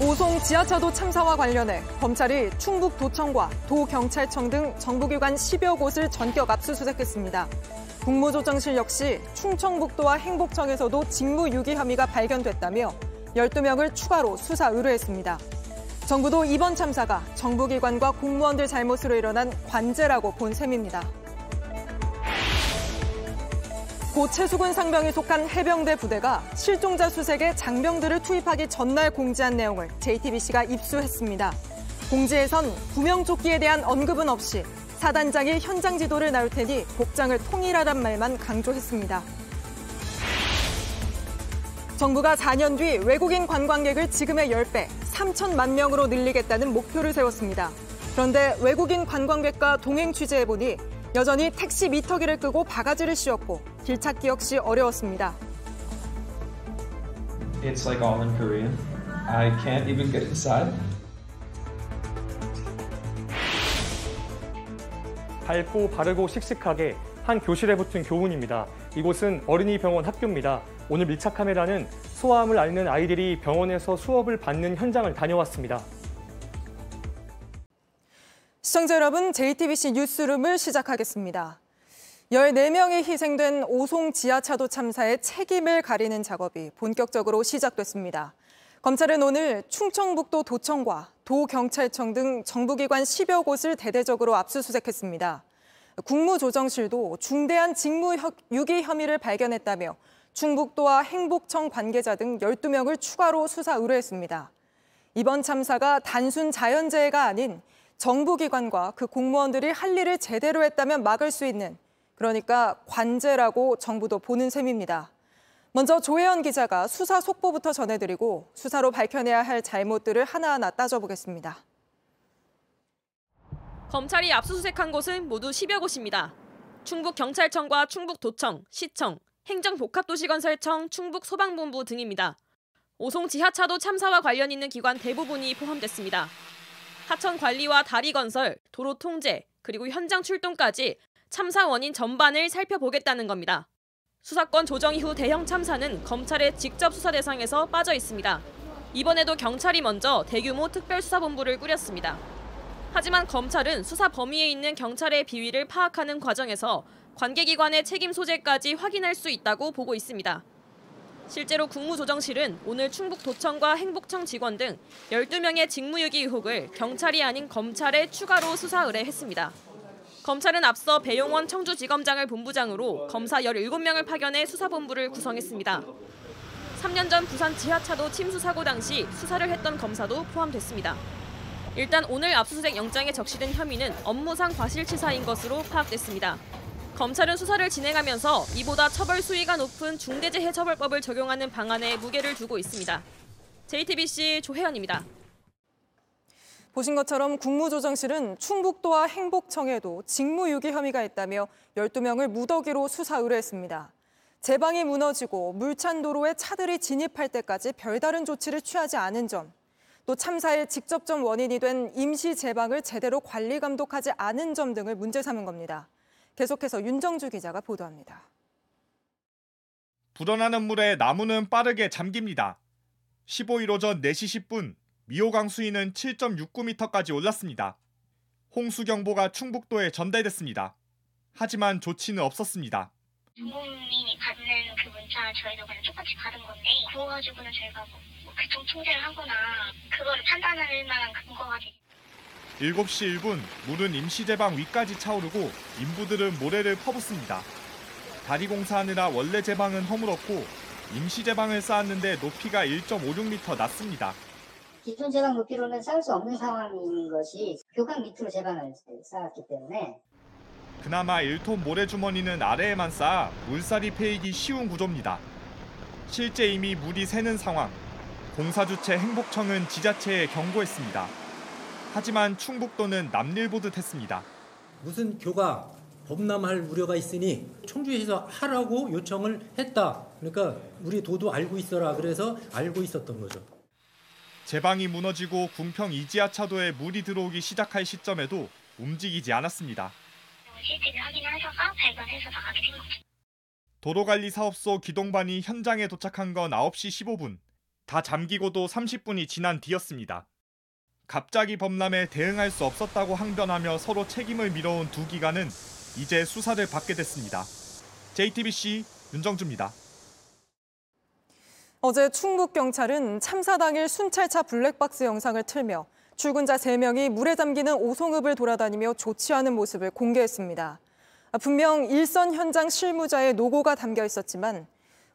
오송 지하차도 참사와 관련해 검찰이 충북도청과 도경찰청 등 정부기관 10여 곳을 전격 압수수색했습니다. 국무조정실 역시 충청북도와 행복청에서도 직무유기 혐의가 발견됐다며 12명을 추가로 수사 의뢰했습니다. 정부도 이번 참사가 정부기관과 공무원들 잘못으로 일어난 관제라고 본 셈입니다. 고 최수근 상병이 속한 해병대 부대가 실종자 수색에 장병들을 투입하기 전날 공지한 내용을 JTBC가 입수했습니다. 공지에선 구명조끼에 대한 언급은 없이 사단장이 현장 지도를 나올 테니 복장을 통일하란 말만 강조했습니다. 정부가 4년 뒤 외국인 관광객을 지금의 10배, 3천만 명으로 늘리겠다는 목표를 세웠습니다. 그런데 외국인 관광객과 동행 취재해보니 여전히 택시 미터기를 끄고 바가지를 씌웠고 길찾기 역시 어려웠습니다. It's like all in Korean. I can't even get inside. 밝고 바르고 씩씩하게 한 교실에 붙은 교훈입니다. 이곳은 어린이 병원 학교입니다. 오늘 밀착 카메라는 소아암을 앓는 아이들이 병원에서 수업을 받는 현장을 다녀왔습니다. 시청자 여러분, JTBC 뉴스룸을 시작하겠습니다. 14명이 희생된 오송 지하차도 참사의 책임을 가리는 작업이 본격적으로 시작됐습니다. 검찰은 오늘 충청북도 도청과 도경찰청 등 정부기관 10여 곳을 대대적으로 압수수색했습니다. 국무조정실도 중대한 직무유기 혐의를 발견했다며 충북도와 행복청 관계자 등 12명을 추가로 수사 의뢰했습니다. 이번 참사가 단순 자연재해가 아닌 정부기관과 그 공무원들이 할 일을 제대로 했다면 막을 수 있는 그러니까 관제라고 정부도 보는 셈입니다. 먼저 조혜연 기자가 수사 속보부터 전해드리고 수사로 밝혀내야 할 잘못들을 하나하나 따져보겠습니다. 검찰이 압수수색한 곳은 모두 10여 곳입니다. 충북경찰청과 충북도청, 시청, 행정복합도시건설청, 충북소방본부 등입니다. 오송 지하차도 참사와 관련 있는 기관 대부분이 포함됐습니다. 하천 관리와 다리 건설, 도로 통제, 그리고 현장 출동까지 참사 원인 전반을 살펴보겠다는 겁니다. 수사권 조정 이후 대형 참사는 검찰의 직접 수사 대상에서 빠져 있습니다. 이번에도 경찰이 먼저 대규모 특별수사본부를 꾸렸습니다. 하지만 검찰은 수사 범위에 있는 경찰의 비위를 파악하는 과정에서 관계기관의 책임 소재까지 확인할 수 있다고 보고 있습니다. 실제로 국무조정실은 오늘 충북도청과 행복청 직원 등 12명의 직무유기 의혹을 경찰이 아닌 검찰에 추가로 수사 의뢰했습니다. 검찰은 앞서 배용원 청주지검장을 본부장으로 검사 17명을 파견해 수사본부를 구성했습니다. 3년 전 부산 지하차도 침수 사고 당시 수사를 했던 검사도 포함됐습니다. 일단 오늘 압수수색 영장에 적시된 혐의는 업무상 과실치사인 것으로 파악됐습니다. 검찰은 수사를 진행하면서 이보다 처벌 수위가 높은 중대재해 처벌법을 적용하는 방안에 무게를 두고 있습니다. JTBC 조혜연입니다. 보신 것처럼 국무조정실은 충북도와 행복청에도 직무유기 혐의가 있다며 12명을 무더기로 수사 의뢰했습니다. 제방이 무너지고 물찬 도로에 차들이 진입할 때까지 별다른 조치를 취하지 않은 점, 또 참사의 직접적 원인이 된 임시 제방을 제대로 관리 감독하지 않은 점 등을 문제 삼은 겁니다. 계속해서 윤정주 기자가 보도합니다. 불어나는 물에 나무는 빠르게 잠깁니다. 15일 오전 4시 10분 미호강 수위는 7.69m까지 올랐습니다. 홍수 경보가 충북도에 전달됐습니다. 하지만 조치는 없었습니다. 국민이 받는 그 문자 저희도 그냥 똑같이 받은 건데 그거 가지고는 저희가 뭐, 뭐 교통 통제를 하거나 그거를 판단할 만한 근거가 되지 7시 1분 물은 임시제방 위까지 차오르고 인부들은 모래를 퍼붓습니다. 다리 공사하느라 원래 제방은 허물었고 임시제방을 쌓았는데 높이가 1.56m 낮습니다. 기존 제방 높이로는 쌓을 수 없는 상황인 것이 교각 밑으로 제방을 쌓았기 때문에 그나마 1톤 모래주머니는 아래에만 쌓아 물살이 패이기 쉬운 구조입니다. 실제 이미 물이 새는 상황. 공사 주체 행복청은 지자체에 경고했습니다. 하지만 충북도는 남일보듯 했습니다. 무슨 교가 범람할 우려가 있으니 청주에서 하라고 요청을 했다. 그러니까 우리 도도 알고 있어라. 그래서 알고 있었던 거죠. 제방이 무너지고 궁평 이지하차도에 물이 들어오기 시작할 시점에도 움직이지 않았습니다. CCTV 확인하다가 발견해서 나가게 된 거죠. 도로관리 사업소 기동반이 현장에 도착한 건 9시 15분. 다 잠기고도 30분이 지난 뒤였습니다. 갑자기 범람에 대응할 수 없었다고 항변하며 서로 책임을 미뤄온 두 기관은 이제 수사를 받게 됐습니다. JTBC 윤정주입니다. 어제 충북 경찰은 참사 당일 순찰차 블랙박스 영상을 틀며 출근자 3명이 물에 잠기는 오송읍을 돌아다니며 조치 않은 모습을 공개했습니다. 분명 일선 현장 실무자의 노고가 담겨 있었지만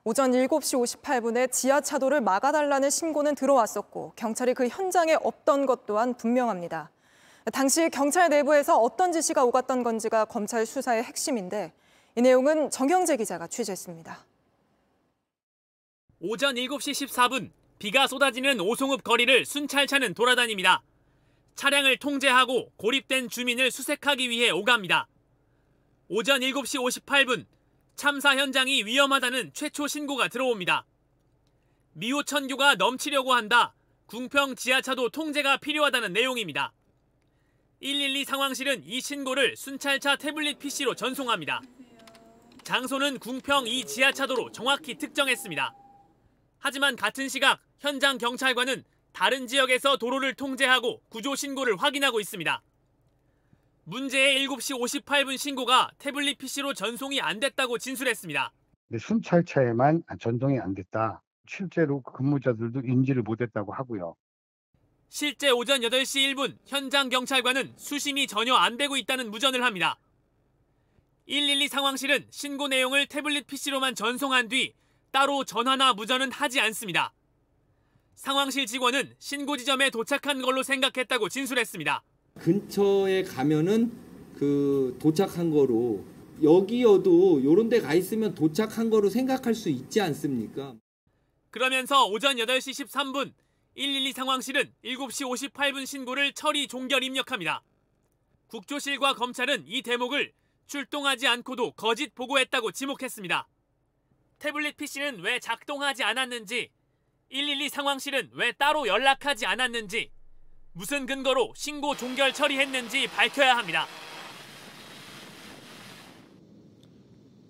오전 7시 58분에 지하차도를 막아달라는 신고는 들어왔었고 경찰이 그 현장에 없던 것 또한 분명합니다. 당시 경찰 내부에서 어떤 지시가 오갔던 건지가 검찰 수사의 핵심인데 이 내용은 정영재 기자가 취재했습니다. 오전 7시 14분 비가 쏟아지는 오송읍 거리를 순찰차는 돌아다닙니다. 차량을 통제하고 고립된 주민을 수색하기 위해 오갑니다. 오전 7시 58분 참사 현장이 위험하다는 최초 신고가 들어옵니다. 미호천교가 넘치려고 한다. 궁평 지하차도 통제가 필요하다는 내용입니다. 112 상황실은 이 신고를 순찰차 태블릿 PC로 전송합니다. 장소는 궁평 이 지하차도로 정확히 특정했습니다. 하지만 같은 시각 현장 경찰관은 다른 지역에서 도로를 통제하고 구조 신고를 확인하고 있습니다. 문제의 7시 58분 신고가 태블릿 PC로 전송이 안 됐다고 진술했습니다. 순찰차에만 전송이 안 됐다. 실제로 근무자들도 인지를 못했다고 하고요. 실제 오전 8시 1분 현장 경찰관은 수신이 전혀 안 되고 있다는 무전을 합니다. 112 상황실은 신고 내용을 태블릿 PC로만 전송한 뒤 따로 전화나 무전은 하지 않습니다. 상황실 직원은 신고 지점에 도착한 걸로 생각했다고 진술했습니다. 근처에 가면은 그 도착한 거로 여기여도 요런 데 가 있으면 도착한 거로 생각할 수 있지 않습니까? 그러면서 오전 8시 13분 112 상황실은 7시 58분 신고를 처리 종결 입력합니다. 국조실과 검찰은 이 대목을 출동하지 않고도 거짓 보고했다고 지목했습니다. 태블릿 PC는 왜 작동하지 않았는지, 112 상황실은 왜 따로 연락하지 않았는지, 무슨 근거로 신고 종결 처리했는지 밝혀야 합니다.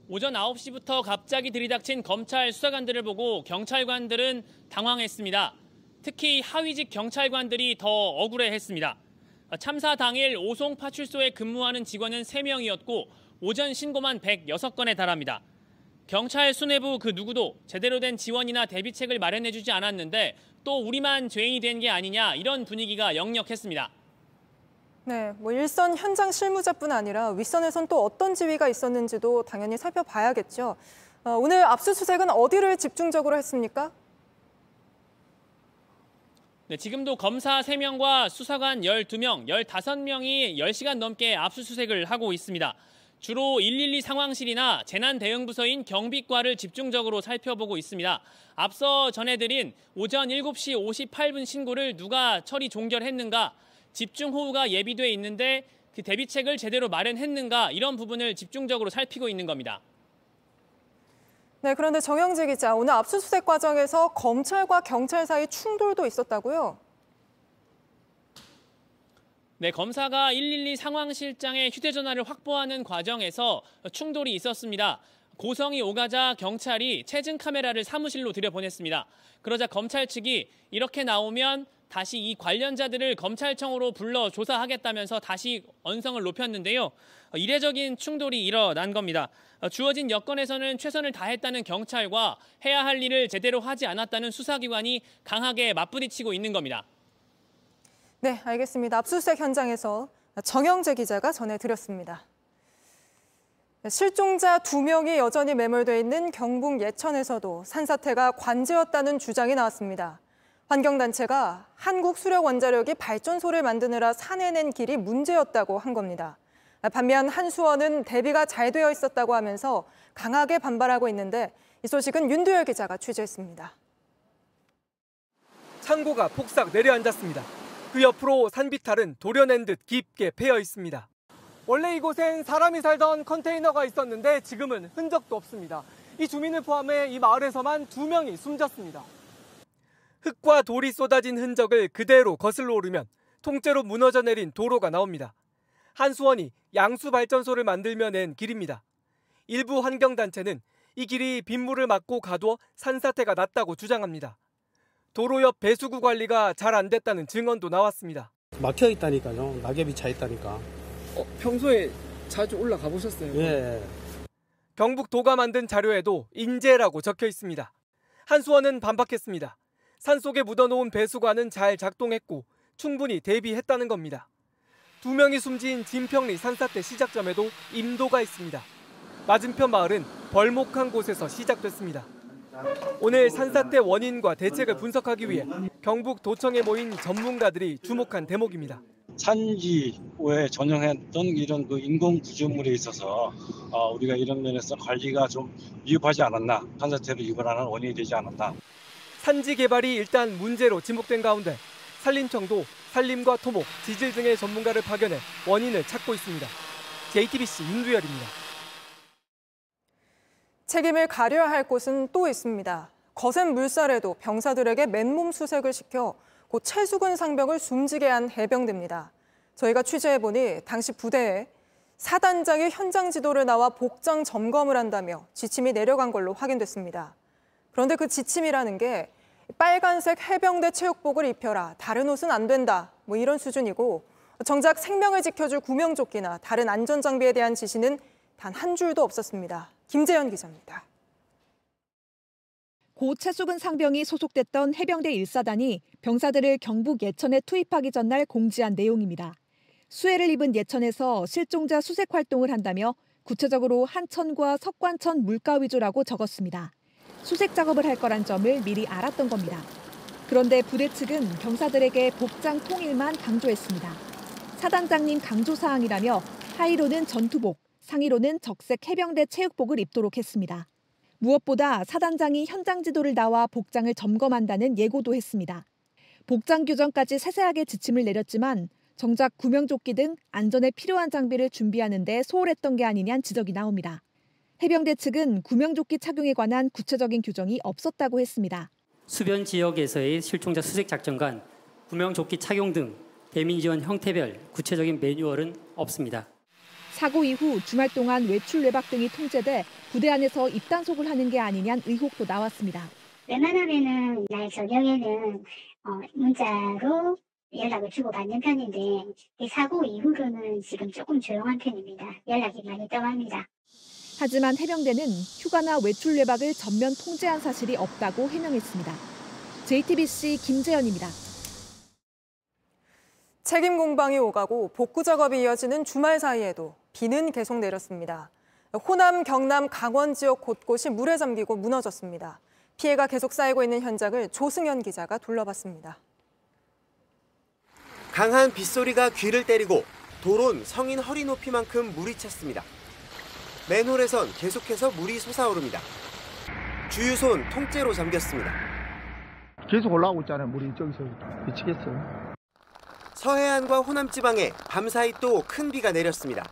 오전 9시부터 갑자기 들이닥친 검찰 수사관들을 보고 경찰관들은 당황했습니다. 특히 하위직 경찰관들이 더 억울해했습니다. 참사 당일 오송 파출소에 근무하는 직원은 3명이었고 오전 신고만 106건에 달합니다. 경찰 수뇌부 그 누구도 제대로 된 지원이나 대비책을 마련해주지 않았는데 또 우리만 죄인이 된 게 아니냐 이런 분위기가 역력했습니다. 네, 뭐 일선 현장 실무자뿐 아니라 윗선에선 또 어떤 지위가 있었는지도 당연히 살펴봐야겠죠. 어, 오늘 압수수색은 어디를 집중적으로 했습니까? 네, 지금도 검사 3명과 수사관 12명, 15명이 10시간 넘게 압수수색을 하고 있습니다. 주로 112 상황실이나 재난대응부서인 경비과를 집중적으로 살펴보고 있습니다. 앞서 전해드린 오전 7시 58분 신고를 누가 처리 종결했는가, 집중호우가 예비돼 있는데 그 대비책을 제대로 마련했는가 이런 부분을 집중적으로 살피고 있는 겁니다. 네, 그런데 정영재 기자, 오늘 압수수색 과정에서 검찰과 경찰 사이 충돌도 있었다고요? 네, 검사가 112 상황실장의 휴대전화를 확보하는 과정에서 충돌이 있었습니다. 고성이 오가자 경찰이 체증 카메라를 사무실로 들여보냈습니다. 그러자 검찰 측이 이렇게 나오면 다시 이 관련자들을 검찰청으로 불러 조사하겠다면서 다시 언성을 높였는데요. 이례적인 충돌이 일어난 겁니다. 주어진 여건에서는 최선을 다했다는 경찰과 해야 할 일을 제대로 하지 않았다는 수사기관이 강하게 맞부딪히고 있는 겁니다. 네, 알겠습니다. 압수수색 현장에서 정영재 기자가 전해드렸습니다. 실종자 두 명이 여전히 매몰돼 있는 경북 예천에서도 산사태가 관제였다는 주장이 나왔습니다. 환경단체가 한국 수력 원자력이 발전소를 만드느라 산에 낸 길이 문제였다고 한 겁니다. 반면 한수원은 대비가 잘 되어 있었다고 하면서 강하게 반발하고 있는데 이 소식은 윤두열 기자가 취재했습니다. 창고가 폭삭 내려앉았습니다. 그 옆으로 산비탈은 도려낸 듯 깊게 패여 있습니다. 원래 이곳엔 사람이 살던 컨테이너가 있었는데 지금은 흔적도 없습니다. 이 주민을 포함해 이 마을에서만 두 명이 숨졌습니다. 흙과 돌이 쏟아진 흔적을 그대로 거슬러 오르면 통째로 무너져 내린 도로가 나옵니다. 한수원이 양수 발전소를 만들며 낸 길입니다. 일부 환경단체는 이 길이 빗물을 막고 가둬 산사태가 났다고 주장합니다. 도로 옆 배수구 관리가 잘 안 됐다는 증언도 나왔습니다. 막혀 있다니까요. 낙엽이 차 있다니까. 평소에 자주 올라가 보셨어요? 예. 경북도가 만든 자료에도 인재라고 적혀 있습니다. 한수원은 반박했습니다. 산속에 묻어놓은 배수관은 잘 작동했고 충분히 대비했다는 겁니다. 두 명이 숨진 진평리 산사태 시작점에도 임도가 있습니다. 맞은편 마을은 벌목한 곳에서 시작됐습니다. 오늘 산사태 원인과 대책을 분석하기 위해 경북 도청에 모인 전문가들이 주목한 대목입니다. 산지에 전용했던 이런 그 인공 구조물에 있어서 어, 우리가 이런 면에서 관리가 좀 미흡하지 않았나 산사태로 유발하는 원인이 되지 않았나 산지 개발이 일단 문제로 지목된 가운데 산림청도 산림과 토목, 지질 등의 전문가를 파견해 원인을 찾고 있습니다. JTBC 윤두열입니다. 책임을 가려야 할 곳은 또 있습니다. 거센 물살에도 병사들에게 맨몸 수색을 시켜 곧 최수근 상병을 숨지게 한 해병대입니다. 저희가 취재해보니 당시 부대에 사단장이 현장 지도를 나와 복장 점검을 한다며 지침이 내려간 걸로 확인됐습니다. 그런데 그 지침이라는 게 빨간색 해병대 체육복을 입혀라, 다른 옷은 안 된다, 뭐 이런 수준이고 정작 생명을 지켜줄 구명조끼나 다른 안전장비에 대한 지시는 단 한 줄도 없었습니다. 김재현 기자입니다. 고 최수근 상병이 소속됐던 해병대 1사단이 병사들을 경북 예천에 투입하기 전날 공지한 내용입니다. 수해를 입은 예천에서 실종자 수색 활동을 한다며 구체적으로 한천과 석관천 물가 위주라고 적었습니다. 수색 작업을 할 거란 점을 미리 알았던 겁니다. 그런데 부대 측은 병사들에게 복장 통일만 강조했습니다. 사단장님 강조 사항이라며 하의로는 전투복, 상의로는 적색 해병대 체육복을 입도록 했습니다. 무엇보다 사단장이 현장 지도를 나와 복장을 점검한다는 예고도 했습니다. 복장 규정까지 세세하게 지침을 내렸지만 정작 구명조끼 등 안전에 필요한 장비를 준비하는 데 소홀했던 게 아니냐는 지적이 나옵니다. 해병대 측은 구명조끼 착용에 관한 구체적인 규정이 없었다고 했습니다. 수변 지역에서의 실종자 수색 작전 간 구명조끼 착용 등 대민 지원 형태별 구체적인 매뉴얼은 없습니다. 사고 이후 주말 동안 외출 외박 등이 통제돼 부대 안에서 입단속을 하는 게 아니냐는 의혹도 나왔습니다. 웬만하면은 날 저녁에는 어, 문자로 연락을 주고 받는 편인데 이 사고 이후로는 지금 조금 조용한 편입니다. 연락이 많이 떠갑니다. 하지만 해병대는 휴가나 외출 외박을 전면 통제한 사실이 없다고 해명했습니다. JTBC 김재현입니다. 책임 공방이 오가고 복구 작업이 이어지는 주말 사이에도 비는 계속 내렸습니다. 호남, 경남, 강원 지역 곳곳이 물에 잠기고 무너졌습니다. 피해가 계속 쌓이고 있는 현장을 조승현 기자가 둘러봤습니다. 강한 빗소리가 귀를 때리고 도론 성인 허리 높이만큼 물이 찼습니다. 맨홀에선 계속해서 물이 솟아오릅니다. 주유소는 통째로 잠겼습니다. 계속 올라오고 있잖아요. 물이 저기서 미치겠어요. 서해안과 호남 지방에 밤사이 또 큰 비가 내렸습니다.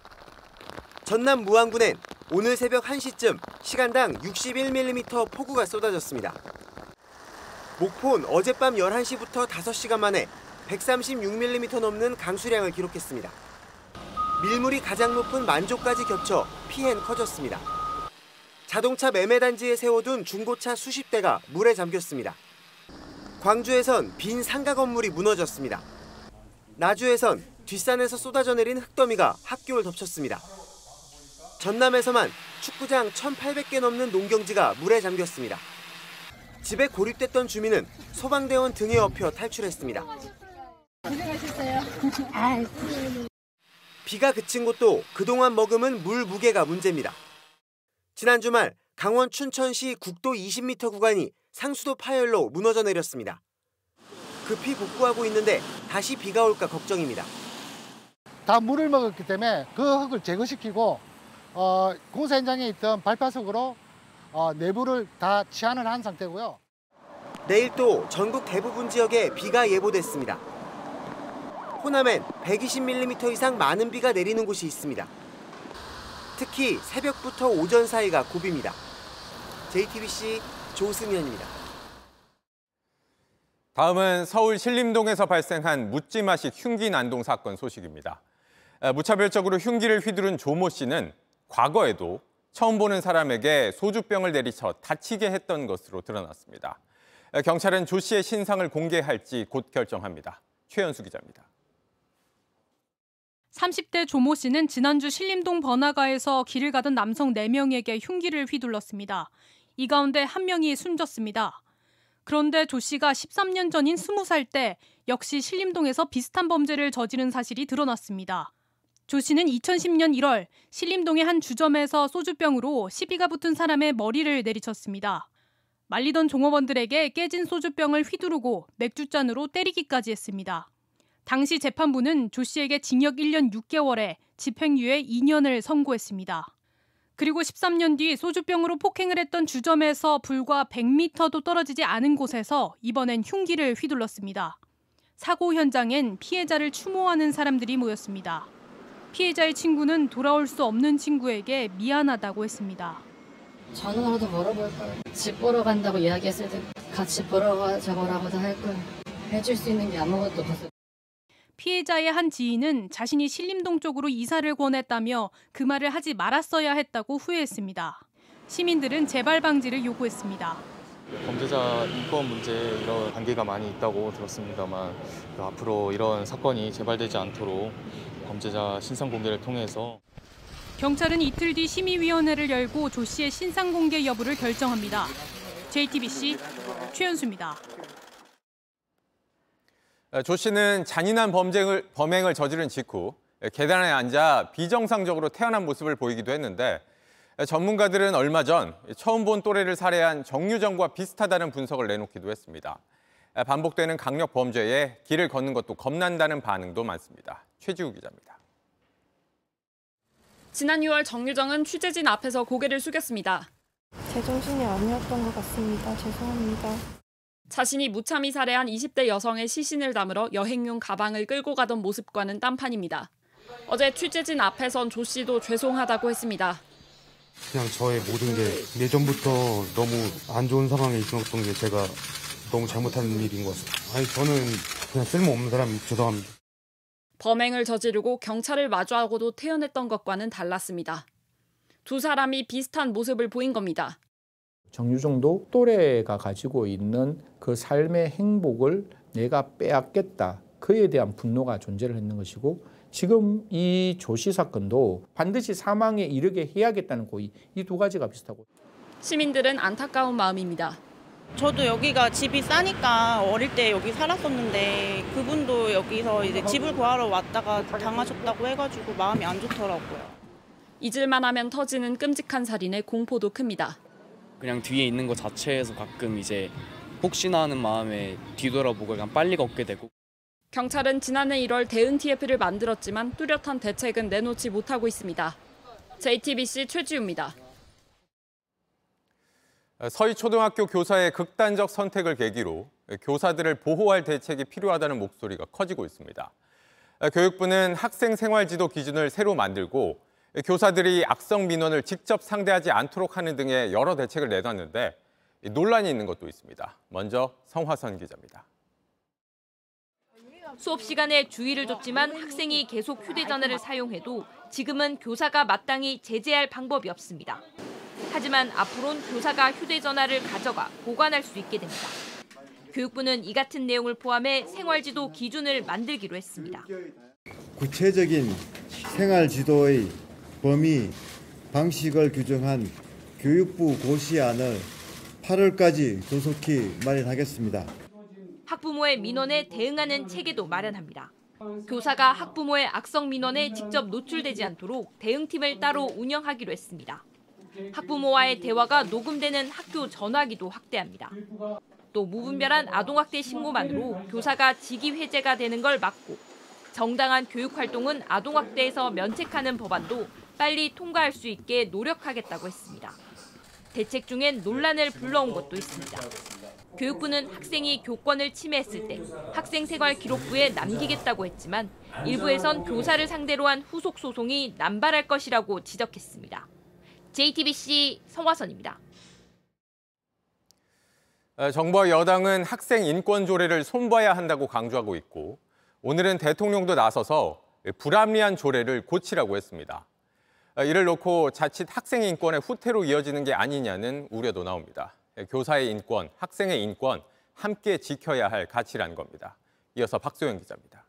전남 무안군엔 오늘 새벽 1시쯤 시간당 61mm 폭우가 쏟아졌습니다. 목포는 어젯밤 11시부터 5시간 만에 136mm 넘는 강수량을 기록했습니다. 밀물이 가장 높은 만조까지 겹쳐 피해는 커졌습니다. 자동차 매매 단지에 세워둔 중고차 수십 대가 물에 잠겼습니다. 광주에선 빈 상가 건물이 무너졌습니다. 나주에선 뒷산에서 쏟아져 내린 흙더미가 학교를 덮쳤습니다. 전남에서만 축구장 1,800개 넘는 농경지가 물에 잠겼습니다. 집에 고립됐던 주민은 소방대원 등에 업혀 탈출했습니다. 아, 비가 그친 곳도 그동안 머금은 물 무게가 문제입니다. 지난 주말 강원 춘천시 국도 20m 구간이 상수도 파열로 무너져 내렸습니다. 급히 복구하고 있는데 다시 비가 올까 걱정입니다. 다 물을 먹었기 때문에 그 흙을 제거시키고 어, 공사 현장에 있던 발파석으로 어, 내부를 다 치환을 한 상태고요. 내일 또 전국 대부분 지역에 비가 예보됐습니다. 호남엔 120mm 이상 많은 비가 내리는 곳이 있습니다. 특히 새벽부터 오전 사이가 고비입니다. JTBC 조승현입니다. 다음은 서울 신림동에서 발생한 묻지마식 흉기 난동 사건 소식입니다. 무차별적으로 흉기를 휘두른 조모 씨는 과거에도 처음 보는 사람에게 소주병을 내리쳐 다치게 했던 것으로 드러났습니다. 경찰은 조 씨의 신상을 공개할지 곧 결정합니다. 최연수 기자입니다. 30대 조모 씨는 지난주 신림동 번화가에서 길을 가던 남성 4명에게 흉기를 휘둘렀습니다. 이 가운데 한 명이 숨졌습니다. 그런데 조 씨가 13년 전인 20살 때 역시 신림동에서 비슷한 범죄를 저지른 사실이 드러났습니다. 조 씨는 2010년 1월 신림동의 한 주점에서 소주병으로 시비가 붙은 사람의 머리를 내리쳤습니다. 말리던 종업원들에게 깨진 소주병을 휘두르고 맥주잔으로 때리기까지 했습니다. 당시 재판부는 조 씨에게 징역 1년 6개월에 집행유예 2년을 선고했습니다. 그리고 13년 뒤 소주병으로 폭행을 했던 주점에서 불과 100m도 떨어지지 않은 곳에서 이번엔 흉기를 휘둘렀습니다. 사고 현장엔 피해자를 추모하는 사람들이 모였습니다. 피해자의 친구는 돌아올 수 없는 친구에게 미안하다고 했습니다. 전화라도 걸어볼 걸. 집 보러 간다고 이야기했을 때 같이 보러 가자고라고도 할 걸. 해줄 수 있는 게 아무것도 없어. 피해자의 한 지인은 자신이 신림동 쪽으로 이사를 권했다며 그 말을 하지 말았어야 했다고 후회했습니다. 시민들은 재발 방지를 요구했습니다. 범죄자 인권 문제 이런 관계가 많이 있다고 들었습니다만 그 앞으로 이런 사건이 재발되지 않도록 범죄자 신상 공개를 통해서 경찰은 이틀 뒤 심의위원회를 열고 조 씨의 신상 공개 여부를 결정합니다. JTBC 최연수입니다. 조 씨는 잔인한 범죄를, 범행을 저지른 직후 계단에 앉아 비정상적으로 태어난 모습을 보이기도 했는데 전문가들은 얼마 전 처음 본 또래를 살해한 정유정과 비슷하다는 분석을 내놓기도 했습니다. 반복되는 강력 범죄에 길을 걷는 것도 겁난다는 반응도 많습니다. 최지우 기자입니다. 지난 6월 정유정은 취재진 앞에서 고개를 숙였습니다. 제정신이 아니었던 것 같습니다. 죄송합니다. 자신이 무참히 살해한 20대 여성의 시신을 담으러 여행용 가방을 끌고 가던 모습과는 딴판입니다. 어제 취재진 앞에선 조 씨도 죄송하다고 했습니다. 그냥 저의 모든 게 예전부터 너무 안 좋은 상황에 있었던 게 제가 너무 잘못한 일인 것 같습니다. 아니 저는 그냥 쓸모없는 사람이 죄송합니다. 범행을 저지르고 경찰을 마주하고도 태어났던 것과는 달랐습니다. 두 사람이 비슷한 모습을 보인 겁니다. 정유정도 또래가 가지고 있는 그 삶의 행복을 내가 빼앗겠다. 그에 대한 분노가 존재를 했는 것이고 지금 이 조씨 사건도 반드시 사망에 이르게 해야겠다는 고의 이 두 가지가 비슷하고 시민들은 안타까운 마음입니다. 저도 여기가 집이 싸니까 어릴 때 여기 살았었는데 그분도 여기서 이제 집을 구하러 왔다가 당하셨다고 해가지고 마음이 안 좋더라고요. 잊을만 하면 터지는 끔찍한 살인의 공포도 큽니다. 그냥 뒤에 있는 것 자체에서 가끔 이제 혹시나 하는 마음에 뒤돌아보고 그냥 빨리 걷게 되고 경찰은 지난해 1월 대응 TF를 만들었지만 뚜렷한 대책은 내놓지 못하고 있습니다. JTBC 최지우입니다. 서희초등학교 교사의 극단적 선택을 계기로 교사들을 보호할 대책이 필요하다는 목소리가 커지고 있습니다. 교육부는 학생 생활 지도 기준을 새로 만들고 교사들이 악성 민원을 직접 상대하지 않도록 하는 등의 여러 대책을 내놨는데 논란이 있는 것도 있습니다. 먼저 성화선 기자입니다. 수업 시간에 주의를 줬지만 학생이 계속 휴대전화를 사용해도 지금은 교사가 마땅히 제재할 방법이 없습니다. 하지만 앞으론 교사가 휴대전화를 가져가 보관할 수 있게 됩니다. 교육부는 이 같은 내용을 포함해 생활지도 기준을 만들기로 했습니다. 구체적인 생활지도의 범위, 방식을 규정한 교육부 고시안을 8월까지 조속히 마련하겠습니다. 학부모의 민원에 대응하는 체계도 마련합니다. 교사가 학부모의 악성 민원에 직접 노출되지 않도록 대응팀을 따로 운영하기로 했습니다. 학부모와의 대화가 녹음되는 학교 전화기도 확대합니다. 또 무분별한 아동학대 신고만으로 교사가 직위 해제가 되는 걸 막고 정당한 교육 활동은 아동학대에서 면책하는 법안도 빨리 통과할 수 있게 노력하겠다고 했습니다. 대책 중엔 논란을 불러온 것도 있습니다. 교육부는 학생이 교권을 침해했을 때 학생 생활 기록부에 남기겠다고 했지만 일부에선 교사를 상대로 한 후속 소송이 남발할 것이라고 지적했습니다. JTBC 성화선입니다. 정부와 여당은 학생 인권 조례를 손봐야 한다고 강조하고 있고 오늘은 대통령도 나서서 불합리한 조례를 고치라고 했습니다. 이를 놓고 자칫 학생 인권의 후퇴로 이어지는 게 아니냐는 우려도 나옵니다. 교사의 인권, 학생의 인권 함께 지켜야 할 가치라는 겁니다. 이어서 박소영 기자입니다.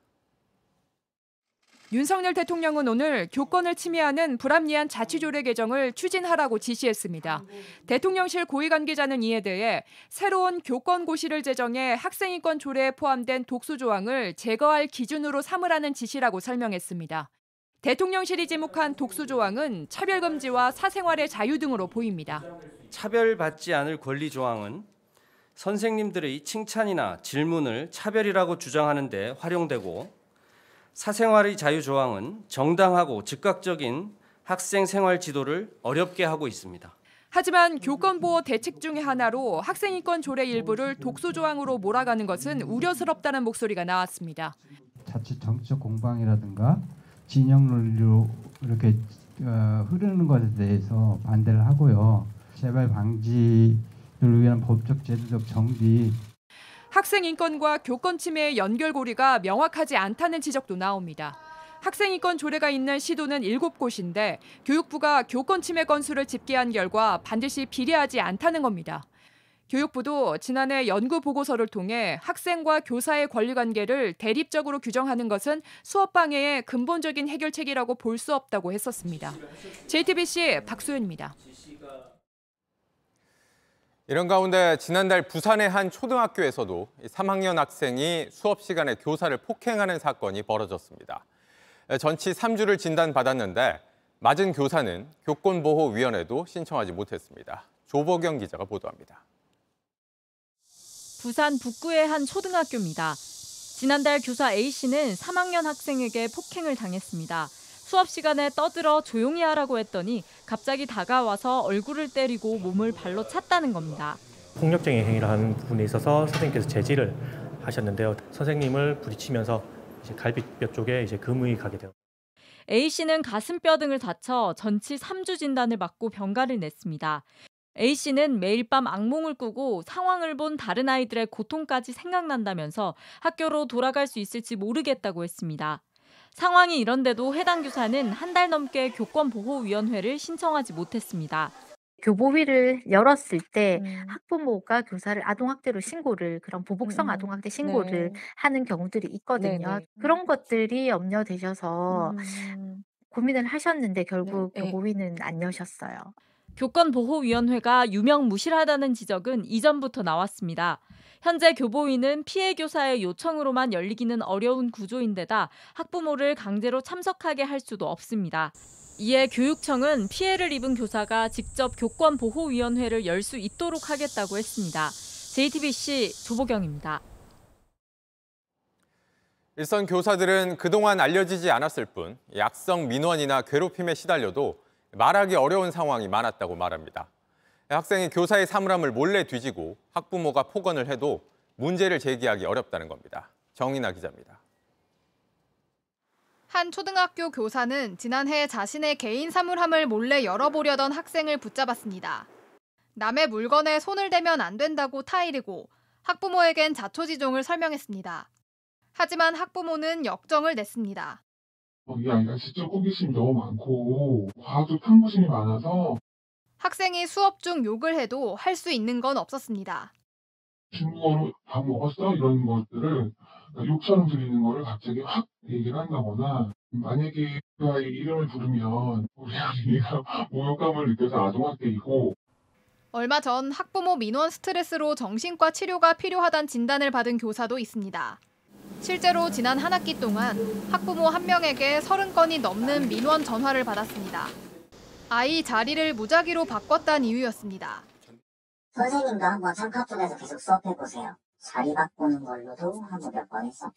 윤석열 대통령은 오늘 교권을 침해하는 불합리한 자치조례 개정을 추진하라고 지시했습니다. 대통령실 고위 관계자는 이에 대해 새로운 교권 고시를 제정해 학생인권 조례에 포함된 독수 조항을 제거할 기준으로 삼으라는 지시라고 설명했습니다. 대통령실이 지목한 독수 조항은 차별 금지와 사생활의 자유 등으로 보입니다. 차별받지 않을 권리 조항은 선생님들의 칭찬이나 질문을 차별이라고 주장하는 데 활용되고 사생활의 자유 조항은 정당하고 즉각적인 학생 생활 지도를 어렵게 하고 있습니다. 하지만 교권 보호 대책 중의 하나로 학생 인권 조례 일부를 독소 조항으로 몰아가는 것은 우려스럽다는 목소리가 나왔습니다. 자칫 정치적 공방이라든가 진영 논리로 이렇게 어, 흐르는 것에 대해서 반대를 하고요. 재발 방지를 위한 법적 제도적 정비 학생 인권과 교권 침해의 연결고리가 명확하지 않다는 지적도 나옵니다. 학생 인권 조례가 있는 시도는 7곳인데 교육부가 교권 침해 건수를 집계한 결과 반드시 비례하지 않다는 겁니다. 교육부도 지난해 연구 보고서를 통해 학생과 교사의 권리 관계를 대립적으로 규정하는 것은 수업 방해의 근본적인 해결책이라고 볼 수 없다고 했었습니다. JTBC 박소연입니다. 이런 가운데 지난달 부산의 한 초등학교에서도 3학년 학생이 수업 시간에 교사를 폭행하는 사건이 벌어졌습니다. 전치 3주를 진단받았는데 맞은 교사는 교권보호위원회도 신청하지 못했습니다. 조보경 기자가 보도합니다. 부산 북구의 한 초등학교입니다. 지난달 교사 A씨는 3학년 학생에게 폭행을 당했습니다. 수업 시간에 떠들어 조용히 하라고 했더니 갑자기 다가와서 얼굴을 때리고 몸을 발로 찼다는 겁니다. 폭력적인 행위를 하는 부분에 있어서 선생님께서 제지를 하셨는데요. 선생님을 부딪히면서 이제 갈비뼈 쪽에 이제 금이 가게 되요. A 씨는 가슴뼈 등을 다쳐 전치 3주 진단을 받고 병가를 냈습니다. A 씨는 매일 밤 악몽을 꾸고 상황을 본 다른 아이들의 고통까지 생각난다면서 학교로 돌아갈 수 있을지 모르겠다고 했습니다. 상황이 이런데도 해당 교사는 한 달 넘게 교권보호위원회를 신청하지 못했습니다. 교보위를 열었을 때 음. 학부모가 교사를 아동학대로 신고를 그런 보복성 음. 아동학대 신고를 네. 하는 경우들이 있거든요. 네네. 그런 것들이 염려되셔서 음. 고민을 하셨는데 결국 네. 교보위는 안 여셨어요. 교권보호위원회가 유명무실하다는 지적은 이전부터 나왔습니다. 현재 교보위는 피해 교사의 요청으로만 열리기는 어려운 구조인데다 학부모를 강제로 참석하게 할 수도 없습니다. 이에 교육청은 피해를 입은 교사가 직접 교권보호위원회를 열 수 있도록 하겠다고 했습니다. JTBC 조보경입니다. 일선 교사들은 그동안 알려지지 않았을 뿐 약성 민원이나 괴롭힘에 시달려도 말하기 어려운 상황이 많았다고 말합니다. 학생이 교사의 사물함을 몰래 뒤지고 학부모가 폭언을 해도 문제를 제기하기 어렵다는 겁니다. 정인아 기자입니다. 한 초등학교 교사는 지난해 자신의 개인 사물함을 몰래 열어보려던 학생을 붙잡았습니다. 남의 물건에 손을 대면 안 된다고 타이르고 학부모에겐 자초지종을 설명했습니다. 하지만 학부모는 역정을 냈습니다. 이 아이가 진짜 호기심이 너무 많고 과학적 탐구심이 많아서 학생이 수업 중 욕을 해도 할 수 있는 건 없었습니다. 중국어로 밥 먹었어? 이런 것들을 욕처럼 들리는 거를 갑자기 확 얘기를 한다거나 만약에 그 아이 이름을 부르면 우리 아이가 모욕감을 느껴서 아동학대이고 얼마 전 학부모 민원 스트레스로 정신과 치료가 필요하단 진단을 받은 교사도 있습니다. 실제로 지난 한 학기 동안 학부모 한 명에게 30건이 넘는 민원 전화를 받았습니다. 아이 자리를 무작위로 바꿨다는 이유였습니다. 선생님도 한번 참카톡에서 계속 수업해보세요. 자리 바꾸는 걸로도 한번 몇번 했었고.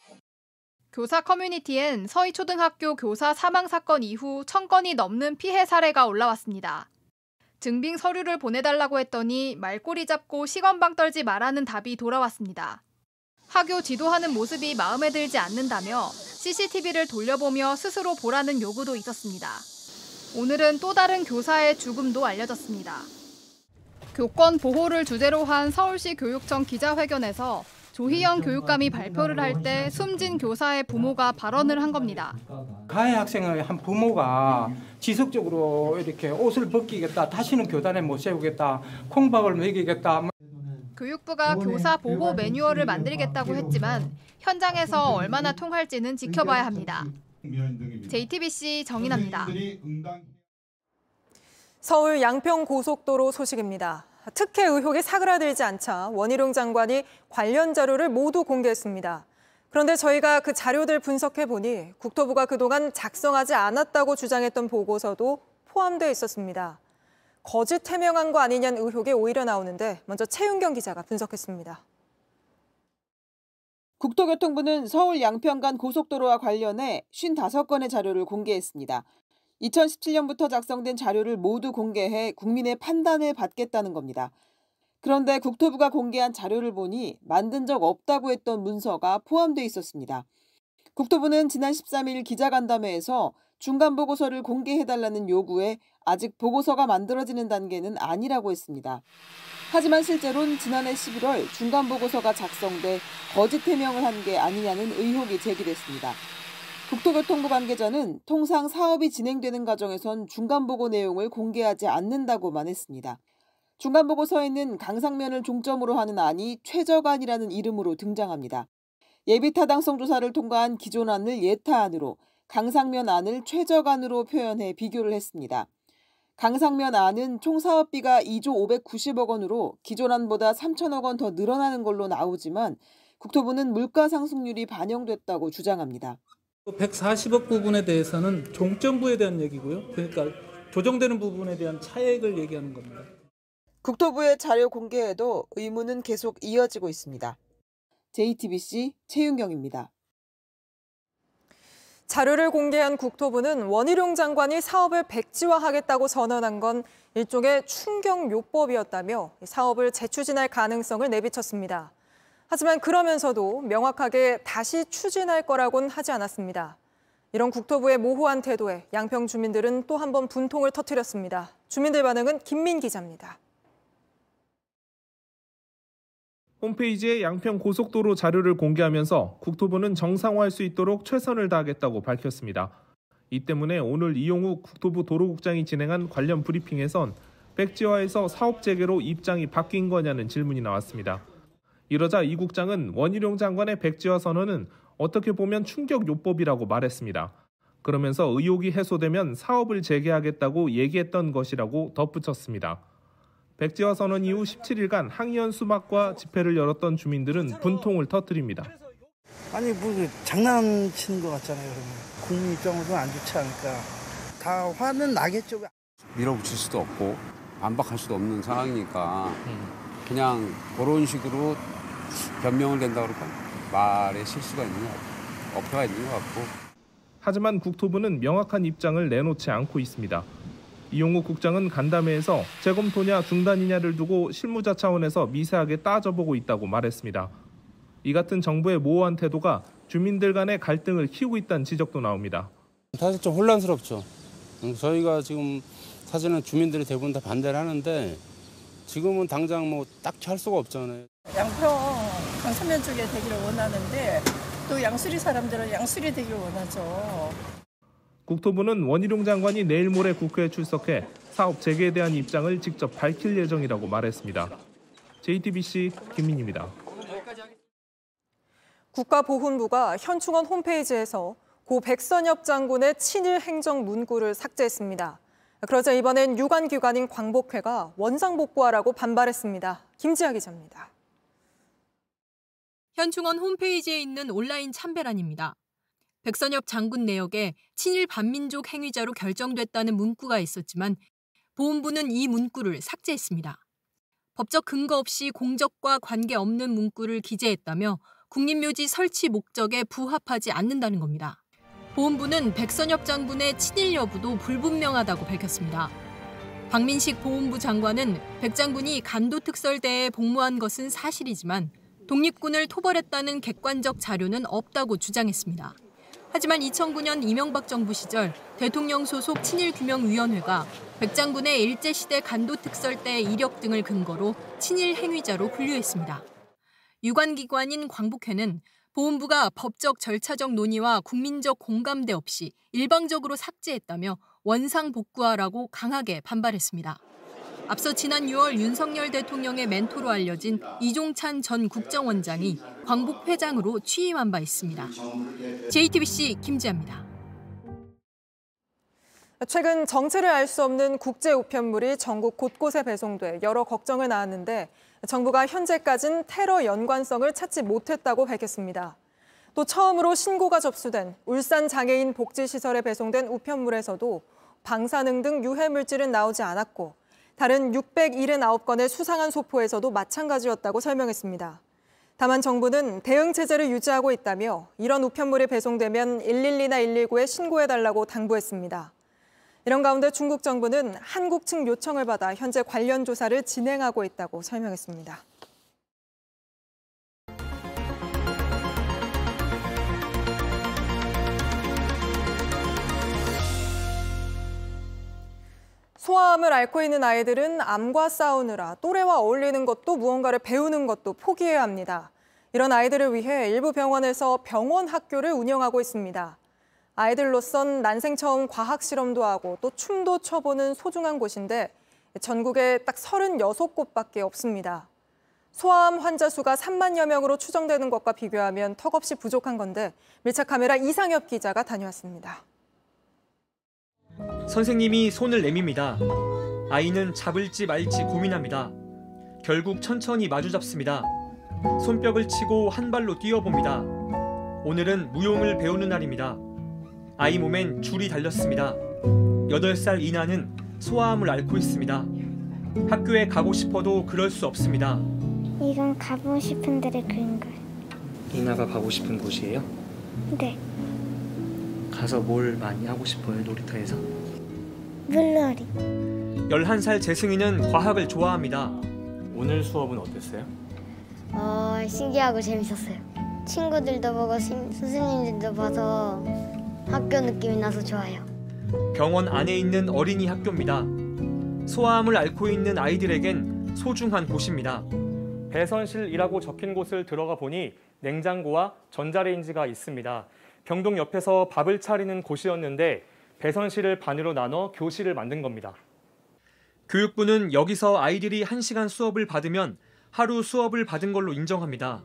교사 커뮤니티엔 서희초등학교 교사 사망 사건 이후 1000건이 넘는 피해 사례가 올라왔습니다. 증빙 서류를 보내달라고 했더니 말꼬리 잡고 시건방 떨지 말라는 답이 돌아왔습니다. 학교 지도하는 모습이 마음에 들지 않는다며 CCTV를 돌려보며 스스로 보라는 요구도 있었습니다. 오늘은 또 다른 교사의 죽음도 알려졌습니다. 교권 보호를 주제로 한 서울시 교육청 기자회견에서 조희영 교육감이 발표를 할 때 숨진 교사의 부모가 발언을 한 겁니다. 가해 학생의 한 부모가 지속적으로 이렇게 옷을 벗기겠다, 다시는 교단에 못 세우겠다, 콩밥을 먹이겠다. 교육부가 교사 보호 매뉴얼을 만들겠다고 했지만 현장에서 얼마나 통할지는 지켜봐야 합니다. JTBC 정인아입니다. 서울 양평 고속도로 소식입니다. 특혜 의혹이 사그라들지 않자 원희룡 장관이 관련 자료를 모두 공개했습니다. 그런데 저희가 그 자료들 분석해 보니 국토부가 그동안 작성하지 않았다고 주장했던 보고서도 포함되어 있었습니다. 거짓 해명한 거 아니냐는 의혹이 오히려 나오는데 먼저 최윤경 기자가 분석했습니다. 국토교통부는 서울 양평 간 고속도로와 관련해 55건의 자료를 공개했습니다. 2017년부터 작성된 자료를 모두 공개해 국민의 판단을 받겠다는 겁니다. 그런데 국토부가 공개한 자료를 보니 만든 적 없다고 했던 문서가 포함돼 있었습니다. 국토부는 지난 13일 기자간담회에서 중간 보고서를 공개해달라는 요구에 아직 보고서가 만들어지는 단계는 아니라고 했습니다. 하지만 실제로는 지난해 11월 중간 보고서가 작성돼 거짓 해명을 한 게 아니냐는 의혹이 제기됐습니다. 국토교통부 관계자는 통상 사업이 진행되는 과정에선 중간 보고 내용을 공개하지 않는다고만 했습니다. 중간 보고서에는 강상면을 종점으로 하는 안이 최저간이라는 이름으로 등장합니다. 예비 타당성 조사를 통과한 기존 안을 예타 안으로 강상면 안을 최저간으로 표현해 비교를 했습니다. 강상면 안은 총 사업비가 2조 590억 원으로 기존안보다 3천억 원 더 늘어나는 걸로 나오지만 국토부는 물가 상승률이 반영됐다고 주장합니다. 140억 부분에 대해서는 종점부에 대한 얘기고요. 그러니까 조정되는 부분에 대한 차액을 얘기하는 겁니다. 국토부의 자료 공개에도 의문은 계속 이어지고 있습니다. JTBC 최윤경입니다. 자료를 공개한 국토부는 원희룡 장관이 사업을 백지화하겠다고 선언한 건 일종의 충격요법이었다며 사업을 재추진할 가능성을 내비쳤습니다. 하지만 그러면서도 명확하게 다시 추진할 거라고는 하지 않았습니다. 이런 국토부의 모호한 태도에 양평 주민들은 또 한 번 분통을 터뜨렸습니다. 주민들 반응은 김민 기자입니다. 홈페이지에 양평 고속도로 자료를 공개하면서 국토부는 정상화할 수 있도록 최선을 다하겠다고 밝혔습니다. 이 때문에 오늘 이용우 국토부 도로국장이 진행한 관련 브리핑에선 백지화에서 사업 재개로 입장이 바뀐 거냐는 질문이 나왔습니다. 이러자 이 국장은 원희룡 장관의 백지화 선언은 어떻게 보면 충격 요법이라고 말했습니다. 그러면서 의혹이 해소되면 사업을 재개하겠다고 얘기했던 것이라고 덧붙였습니다. 백지화 선언 이후 17일간 항의원 수막과 집회를 열었던 주민들은 분통을 터뜨립니다. 아니 뭐 장난치는 것 같잖아요. 그러면 국민 입장으로는 안 좋지 않을까. 다 화는 나겠죠. 밀어붙일 수도 없고 반박할 수도 없는 상황이니까 그냥 그런 식으로 변명을 된다 그럴까 말에 실수가 있는 것 같고 어폐가 있는 것 같고 하지만 국토부는 명확한 입장을 내놓지 않고 있습니다. 이용우 국장은 간담회에서 재검토냐 중단이냐를 두고 실무자 차원에서 미세하게 따져보고 있다고 말했습니다. 이 같은 정부의 모호한 태도가 주민들 간의 갈등을 키우고 있다는 지적도 나옵니다. 사실 좀 혼란스럽죠. 저희가 지금 사실은 주민들이 대부분 다 반대를 하는데 지금은 당장 뭐 딱히 할 수가 없잖아요. 양평 강서면 쪽에 되기를 원하는데 또 양수리 사람들은 양수리 되기를 원하죠. 국토부는 원희룡 장관이 내일 모레 국회에 출석해 사업 재개에 대한 입장을 직접 밝힐 예정이라고 말했습니다. JTBC 김민입니다. 국가보훈부가 현충원 홈페이지에서 고 백선엽 장군의 친일 행정 문구를 삭제했습니다. 그러자 이번엔 유관기관인 광복회가 원상복구하라고 반발했습니다. 김지아 기자입니다. 현충원 홈페이지에 있는 온라인 참배란입니다. 백선엽 장군 내역에 친일 반민족 행위자로 결정됐다는 문구가 있었지만 보훈부는 이 문구를 삭제했습니다. 법적 근거 없이 공적과 관계없는 문구를 기재했다며 국립묘지 설치 목적에 부합하지 않는다는 겁니다. 보훈부는 백선엽 장군의 친일 여부도 불분명하다고 밝혔습니다. 박민식 보훈부 장관은 백 장군이 간도특설대에 복무한 것은 사실이지만 독립군을 토벌했다는 객관적 자료는 없다고 주장했습니다. 하지만 2009년 이명박 정부 시절 대통령 소속 친일규명위원회가 백 장군의 일제시대 간도특설대 이력 등을 근거로 친일 행위자로 분류했습니다. 유관기관인 광복회는 보훈부가 법적 절차적 논의와 국민적 공감대 없이 일방적으로 삭제했다며 원상 복구하라고 강하게 반발했습니다. 앞서 지난 6월 윤석열 대통령의 멘토로 알려진 이종찬 전 국정원장이 광복 회장으로 취임한 바 있습니다. JTBC 김지아입니다. 최근 정체를 알 수 없는 국제 우편물이 전국 곳곳에 배송돼 여러 걱정을 낳았는데 정부가 현재까진 테러 연관성을 찾지 못했다고 밝혔습니다. 또 처음으로 신고가 접수된 울산 장애인 복지시설에 배송된 우편물에서도 방사능 등 유해 물질은 나오지 않았고 다른 679건의 수상한 소포에서도 마찬가지였다고 설명했습니다. 다만 정부는 대응 체제를 유지하고 있다며 이런 우편물이 배송되면 112나 119에 신고해달라고 당부했습니다. 이런 가운데 중국 정부는 한국 측 요청을 받아 현재 관련 조사를 진행하고 있다고 설명했습니다. 소아암을 앓고 있는 아이들은 암과 싸우느라 또래와 어울리는 것도 무언가를 배우는 것도 포기해야 합니다. 이런 아이들을 위해 일부 병원에서 병원 학교를 운영하고 있습니다. 아이들로선 난생 처음 과학 실험도 하고 또 춤도 춰보는 소중한 곳인데 전국에 딱 36곳밖에 없습니다. 소아암 환자 수가 3만여 명으로 추정되는 것과 비교하면 턱없이 부족한 건데 밀착 카메라 이상엽 기자가 다녀왔습니다. 선생님이 손을 내밉니다. 아이는 잡을지 말지 고민합니다. 결국 천천히 마주 잡습니다. 손뼉을 치고 한 발로 뛰어봅니다. 오늘은 무용을 배우는 날입니다. 아이 몸엔 줄이 달렸습니다. 8살 이나는 소아암을 앓고 있습니다. 학교에 가고 싶어도 그럴 수 없습니다. 이건 가고 싶은 데를 그린 거예요. 이나가 가고 싶은 곳이에요? 네, 가서 뭘 많이 하고 싶어요, 놀이터에서? 물놀이. 11살 재승이는 과학을 좋아합니다. 오늘 수업은 어땠어요? 어, 신기하고 재밌었어요. 친구들도 보고 신- 선생님들도 봐서 학교 느낌이 나서 좋아요. 병원 안에 있는 어린이 학교입니다. 소아암을 앓고 있는 아이들에겐 소중한 곳입니다. 배선실이라고 적힌 곳을 들어가 보니 냉장고와 전자레인지가 있습니다. 병동 옆에서 밥을 차리는 곳이었는데 배선실을 반으로 나눠 교실을 만든 겁니다. 교육부는 여기서 아이들이 1시간 수업을 받으면 하루 수업을 받은 걸로 인정합니다.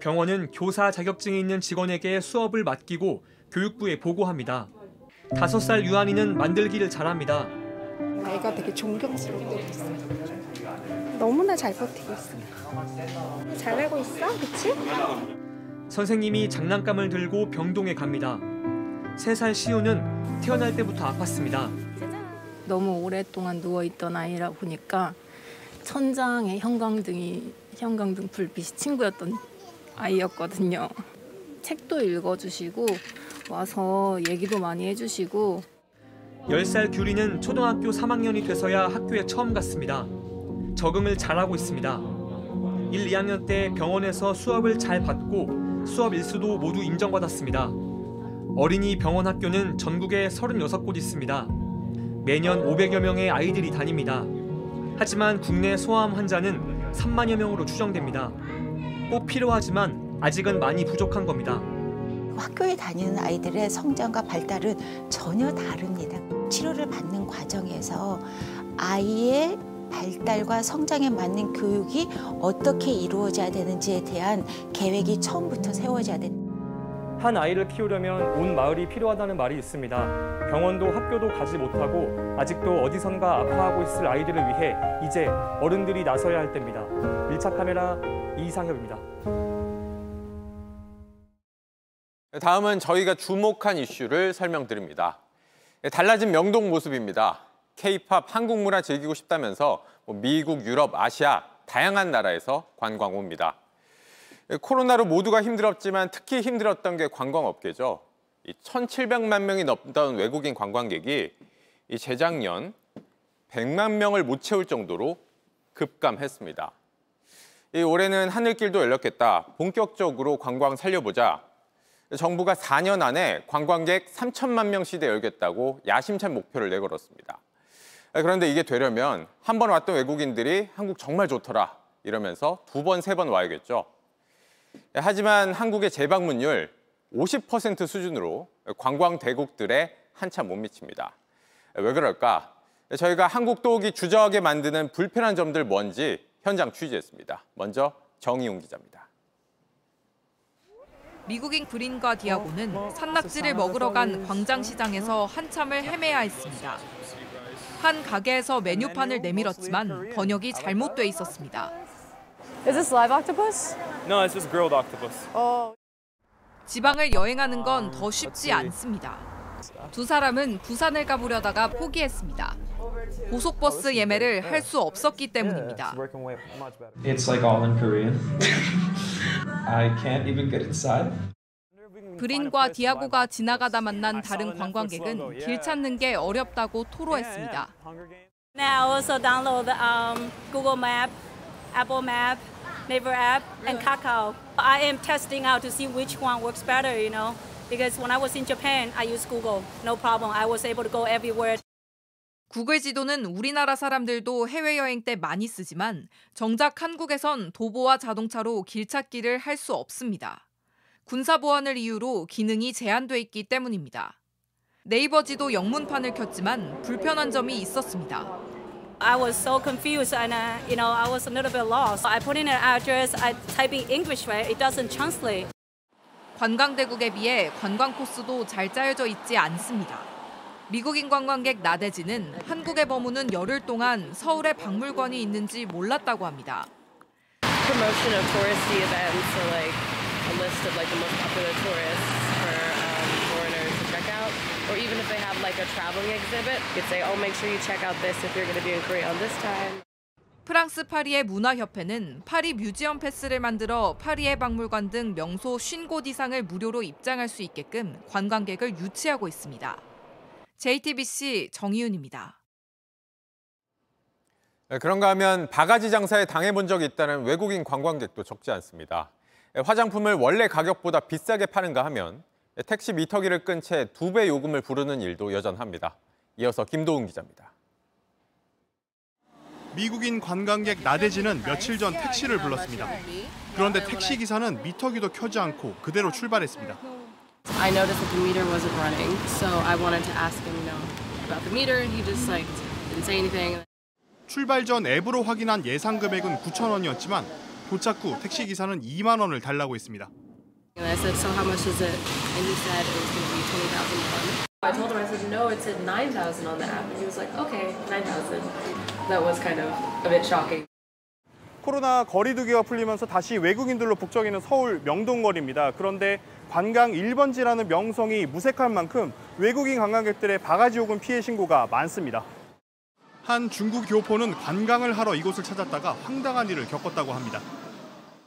병원은 교사 자격증이 있는 직원에게 수업을 맡기고 교육부에 보고합니다. 5살 유한이는 만들기를 잘합니다. 애가 되게 존경스럽게 있어요. 너무나 잘 버티고 있어요. 잘하고 있어, 그치? 선생님이 장난감을 들고 병동에 갑니다. 3살 시우는 태어날 때부터 아팠습니다. 너무 오랫동안 누워있던 아이라 보니까 천장에 형광등이 형광등 불빛이 친구였던 아이였거든요. 책도 읽어주시고 와서 얘기도 많이 해주시고 10살 규리는 초등학교 3학년이 돼서야 학교에 처음 갔습니다. 적응을 잘하고 있습니다. 1, 2학년 때 병원에서 수업을 잘 받고 수업 일수도 모두 인정받았습니다. 어린이 병원 학교는 전국에 36곳 있습니다. 매년 500여 명의 아이들이 다닙니다. 하지만 국내 소아암 환자는 3만여 명으로 추정됩니다. 꼭 필요하지만 아직은 많이 부족한 겁니다. 학교에 다니는 아이들의 성장과 발달은 전혀 다릅니다. 치료를 받는 과정에서 아이의 발달과 성장에 맞는 교육이 어떻게 이루어져야 되는지에 대한 계획이 처음부터 세워져야 됩니다. 한 아이를 키우려면 온 마을이 필요하다는 말이 있습니다. 병원도 학교도 가지 못하고 아직도 어디선가 아파하고 있을 아이들을 위해 이제 어른들이 나서야 할 때입니다. 밀착 카메라 이상엽입니다. 다음은 저희가 주목한 이슈를 설명드립니다. 달라진 명동 모습입니다. K-팝 한국 문화 즐기고 싶다면서 뭐 미국, 유럽, 아시아 다양한 나라에서 관광 옵니다. 코로나로 모두가 힘들었지만 특히 힘들었던 게 관광업계죠. 1,700만 명이 넘던 외국인 관광객이 이 재작년 100만 명을 못 채울 정도로 급감했습니다. 이 올해는 하늘길도 열렸겠다. 본격적으로 관광 살려보자. 정부가 4년 안에 관광객 3천만 명 시대 열겠다고 야심찬 목표를 내걸었습니다. 그런데 이게 되려면 한 번 왔던 외국인들이 한국 정말 좋더라 이러면서 두 번, 세 번 와야겠죠. 하지만 한국의 재방문율 50% 수준으로 관광 대국들에 한참 못 미칩니다. 왜 그럴까? 저희가 한국 도우기 주저하게 만드는 불편한 점들 뭔지 현장 취재했습니다. 먼저 정희용 기자입니다. 미국인 브린과 디아고는 산낙지를 먹으러 간 광장시장에서 한참을 헤매야 했습니다. 한 가게에서 메뉴판을 내밀었지만 번역이 잘못돼 있었습니다. Is this live octopus? No, it's just grilled octopus. Oh. 지방을 여행하는 건 더 쉽지 않습니다. 두 사람은 부산을 가보려다가 포기했습니다. 고속버스 예매를 할 수 없었기 때문입니다. It's like all in Korean. I can't even get inside. 브린과 디아고가 지나가다 만난 다른 관광객은 길 찾는 게 어렵다고 토로했습니다. Now I also download um, Google Map, Apple Map, Naver app, and Kakao. I am testing out to see which one works better, you know, because when I was in Japan, I used Google, no problem. I was able to go everywhere. 구글 지도는 우리나라 사람들도 해외여행 때 많이 쓰지만 정작 한국에선 도보와 자동차로 길 찾기를 할 수 없습니다. 군사 보안을 이유로 기능이 제한돼 있기 때문입니다. 네이버 지도 영문판을 켰지만 불편한 점이 있었습니다. I was so confused and, uh, you know, I was a little bit lost. I put in an address, I type in English, right? It doesn't translate. 관광대국에 비해 관광 코스도 잘 짜여져 있지 않습니다. 미국인 관광객 나대지는 한국에 머무는 열흘 동안 서울에 박물관이 있는지 몰랐다고 합니다. Promotion of touristy events, so like a list of like the most popular tourists for um, foreigners to check out, or even if they have like a traveling exhibit, you could say, oh, make sure you check out this if you're going to be in Korea on this time. 프랑스 파리의 문화협회는 파리 뮤지엄 패스를 만들어 파리의 박물관 등 명소 50곳 이상을 무료로 입장할 수 있게끔 관광객을 유치하고 있습니다. JTBC 정희윤입니다. 네, 그런가 하면 바가지 장사에 당해본 적이 있다는 외국인 관광객도 적지 않습니다. 화장품을 원래 가격보다 비싸게 파는가 하면 택시 미터기를 끈 채 두 배 요금을 부르는 일도 여전합니다. 이어서 김도훈 기자입니다. 미국인 관광객 나대지는 며칠 전 택시를 불렀습니다. 그런데 택시 기사는 미터기도 켜지 않고 그대로 출발했습니다. I noticed that the meter wasn't running, so I wanted to ask him, you know, about the meter, and he just like didn't say anything. 출발 전 앱으로 확인한 예상 금액은 9천 원이었지만 도착 후 택시 기사는 2만 원을 달라고 했습니다. And I said, so how much is it? And he said it was going to be twenty thousand won. I told him, I said, no, it said nine thousand on the app, and he was like, okay, nine thousand. That was kind of a bit shocking. 코로나 거리두기가 풀리면서 다시 외국인들로 북적이는 서울 명동거리입니다. 그런데 관광 1번지라는 명성이 무색한 만큼 외국인 관광객들의 바가지 요금 피해 신고가 많습니다. 한 중국 교포는 관광을 하러 이곳을 찾았다가 황당한 일을 겪었다고 합니다.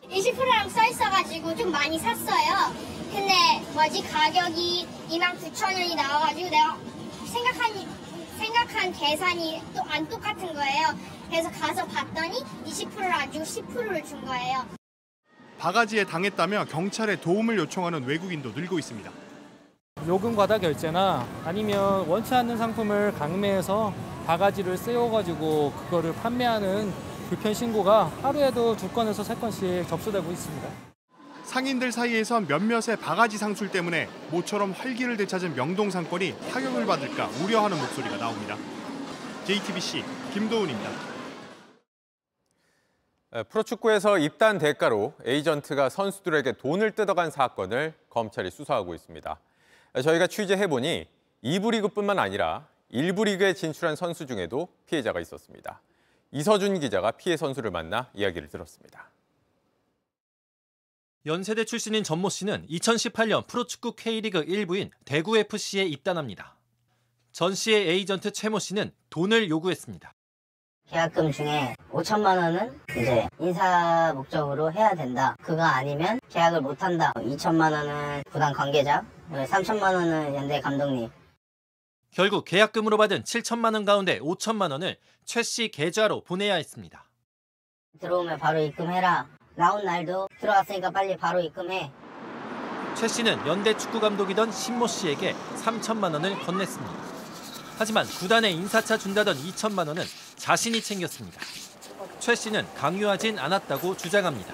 20%라고 써 있어가지고 좀 많이 샀어요. 근데 뭐지 가격이 29,000원이 나와가지고 내가 생각한 생각한 계산이 또 안 똑같은 거예요. 그래서 가서 봤더니 20%를 안 주고 10%를 준 거예요. 바가지에 당했다며 경찰에 도움을 요청하는 외국인도 늘고 있습니다. 요금 과다 결제나 아니면 원치 않는 상품을 강매해서 바가지를 세워가지고 그거를 판매하는 불편 신고가 하루에도 두 건에서 세 건씩 접수되고 있습니다. 상인들 사이에선 몇몇의 바가지 상술 때문에 모처럼 활기를 되찾은 명동 상권이 타격을 받을까 우려하는 목소리가 나옵니다. JTBC 김도훈입니다. 프로축구에서 입단 대가로 에이전트가 선수들에게 돈을 뜯어간 사건을 검찰이 수사하고 있습니다. 저희가 취재해보니 2부 리그뿐만 아니라 1부 리그에 진출한 선수 중에도 피해자가 있었습니다. 이서준 기자가 피해 선수를 만나 이야기를 들었습니다. 연세대 출신인 전모 씨는 2018년 프로축구 K리그 1부인 대구FC에 입단합니다. 전 씨의 에이전트 최모 씨는 돈을 요구했습니다. 계약금 중에 5천만 원은 이제 인사 목적으로 해야 된다. 그거 아니면 계약을 못 한다. 2천만 원은 구단 관계자, 3천만 원은 연대 감독님. 결국 계약금으로 받은 7천만 원 가운데 5천만 원을 최 씨 계좌로 보내야 했습니다. 들어오면 바로 입금해라. 나온 날도 들어왔으니까 빨리 바로 입금해. 최 씨는 연대 축구 감독이던 신모 씨에게 3천만 원을 건넸습니다. 하지만 구단에 인사차 준다던 2천만 원은 자신이 챙겼습니다. 최 씨는 강요하진 않았다고 주장합니다.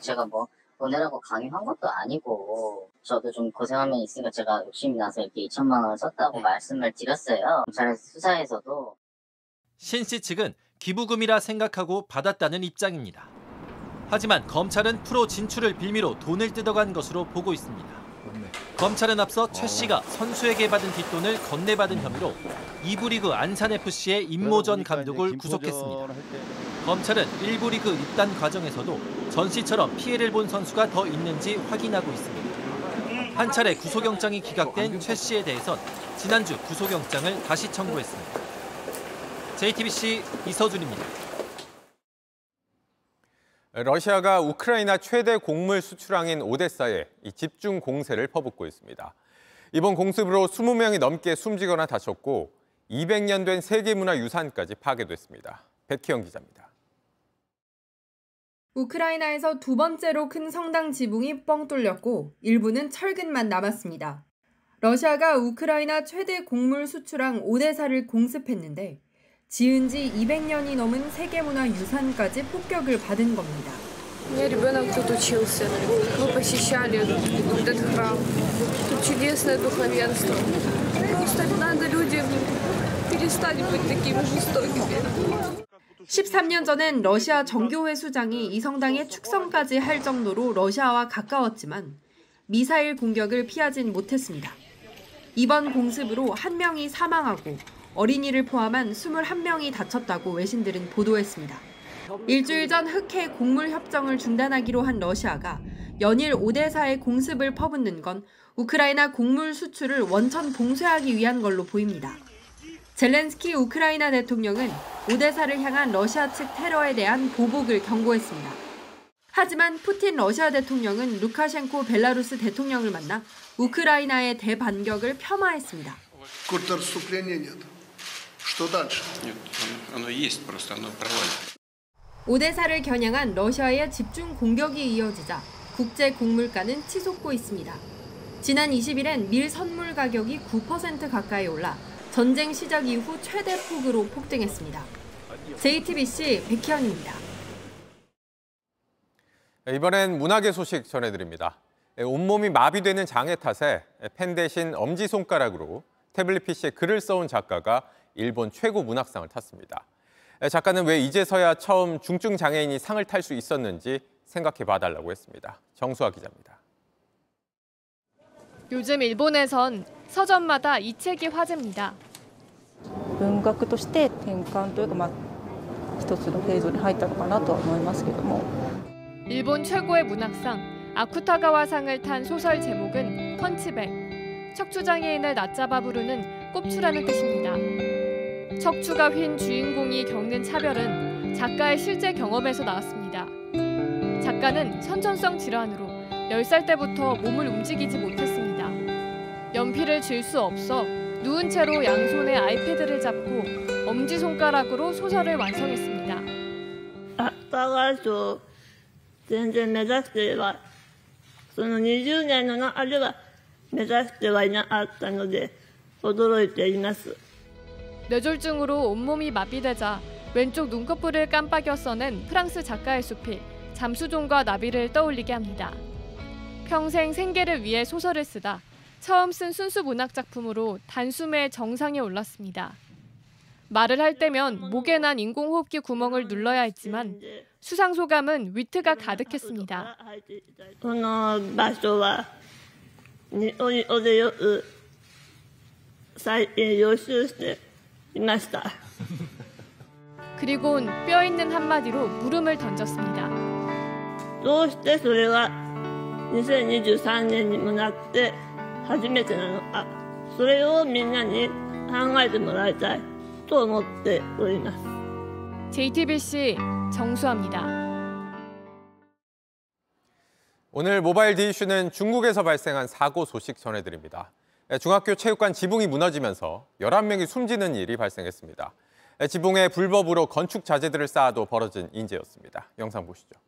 제가 뭐 보내라고 강요한 것도 아니고 저도 좀 고생한 면이 있으니까 제가 욕심이 나서 이렇게 2천만 원을 썼다고 말씀을 드렸어요. 경찰에서 수사에서도 신 씨 측은 기부금이라 생각하고 받았다는 입장입니다. 하지만 검찰은 프로 진출을 빌미로 돈을 뜯어간 것으로 보고 있습니다. 검찰은 앞서 최 씨가 선수에게 받은 뒷돈을 건네받은 혐의로 이부 리그 안산FC의 임모전 감독을 구속했습니다. 검찰은 1부 리그 입단 과정에서도 전 씨처럼 피해를 본 선수가 더 있는지 확인하고 있습니다. 한 차례 구속영장이 기각된 최 씨에 대해선 지난주 구속영장을 다시 청구했습니다. JTBC 이서준입니다. 러시아가 우크라이나 최대 곡물 수출항인 오데사에 이 집중 공세를 퍼붓고 있습니다. 이번 공습으로 20명이 넘게 숨지거나 다쳤고 200년 된 세계문화유산까지 파괴됐습니다. 백희영 기자입니다. 우크라이나에서 두 번째로 큰 성당 지붕이 뻥 뚫렸고 일부는 철근만 남았습니다. 러시아가 우크라이나 최대 곡물 수출항 오데사를 공습했는데 지은 지 200년이 넘은 세계문화유산까지 폭격을 받은 겁니다. У меня ребенок тут учился. Мы посещали этот храм. Тут чудесное духовенство. Просто надо людям перестать быть такими жестокими. 13년 전엔 러시아 정교회 수장이 이 성당에 축성까지 할 정도로 러시아와 가까웠지만 미사일 공격을 피하진 못했습니다. 이번 공습으로 한 명이 사망하고 어린이를 포함한 21명이 다쳤다고 외신들은 보도했습니다. 일주일 전 흑해 곡물 협정을 중단하기로 한 러시아가 연일 오데사의 공습을 퍼붓는 건 우크라이나 곡물 수출을 원천 봉쇄하기 위한 걸로 보입니다. 젤렌스키 우크라이나 대통령은 오데사를 향한 러시아 측 테러에 대한 보복을 경고했습니다. 하지만 푸틴 러시아 대통령은 루카셴코 벨라루스 대통령을 만나 우크라이나의 대반격을 폄하했습니다. 오데사를 겨냥한 러시아의 집중 공격이 이어지자 국제 곡물가는 치솟고 있습니다. 지난 20일엔 밀 선물 가격이 9% 가까이 올라 전쟁 시작 이후 최대 폭으로 폭등했습니다. JTBC 백희연입니다. 이번엔 문학의 소식 전해드립니다. 온몸이 마비되는 장애 탓에 펜 대신 엄지손가락으로 태블릿 PC에 글을 써온 작가가 일본 최고 문학상을 탔습니다. 작가는 왜 이제서야 처음 중증 장애인이 상을 탈 수 있었는지 생각해 봐달라고 했습니다. 정수아 기자입니다. 요즘 일본에선 서점마다 이 책이 화제입니다. 일본 최고의 문학상 아쿠타가와상을 탄 소설 제목은 펀치백. 척추장애인을 낮잡아 부르는 꼽추라는 뜻입니다. 척추가 휜 주인공이 겪는 차별은 작가의 실제 경험에서 나왔습니다. 작가는 선천성 질환으로 10살 때부터 몸을 움직이지 못했습니다. 연필을 쥘 수 없어 누운 채로 양손에 아이패드를 잡고 엄지손가락으로 소설을 완성했습니다. 芥川賞全然目指してはその20年の中では目指してはいなかったので驚いています 뇌졸중으로 온몸이 마비되자 왼쪽 눈꺼풀을 깜빡여 써낸 프랑스 작가의 숲이 잠수종과 나비를 떠올리게 합니다. 평생 생계를 위해 소설을 쓰다 처음 쓴 순수 문학 작품으로 단숨에 정상에 올랐습니다. 말을 할 때면 목에 난 인공호흡기 구멍을 눌러야 했지만 수상 소감은 위트가 가득했습니다. この場所は日本語でよく再予習していました 그리곤 뼈 있는 한마디로 물음을 던졌습니다. どうしてそれは2023年にもなって 初めてなのかそれをみんなに考えてもらいたいと思っております JTBC 정수아입니다. 오늘 모바일 디이슈는 중국에서 발생한 사고 소식 전해드립니다. 중학교 체육관 지붕이 무너지면서 11명이 숨지는 일이 발생했습니다. 지붕에 불법으로 건축 자재들을 쌓아도 벌어진 인재였습니다. 영상 보시죠.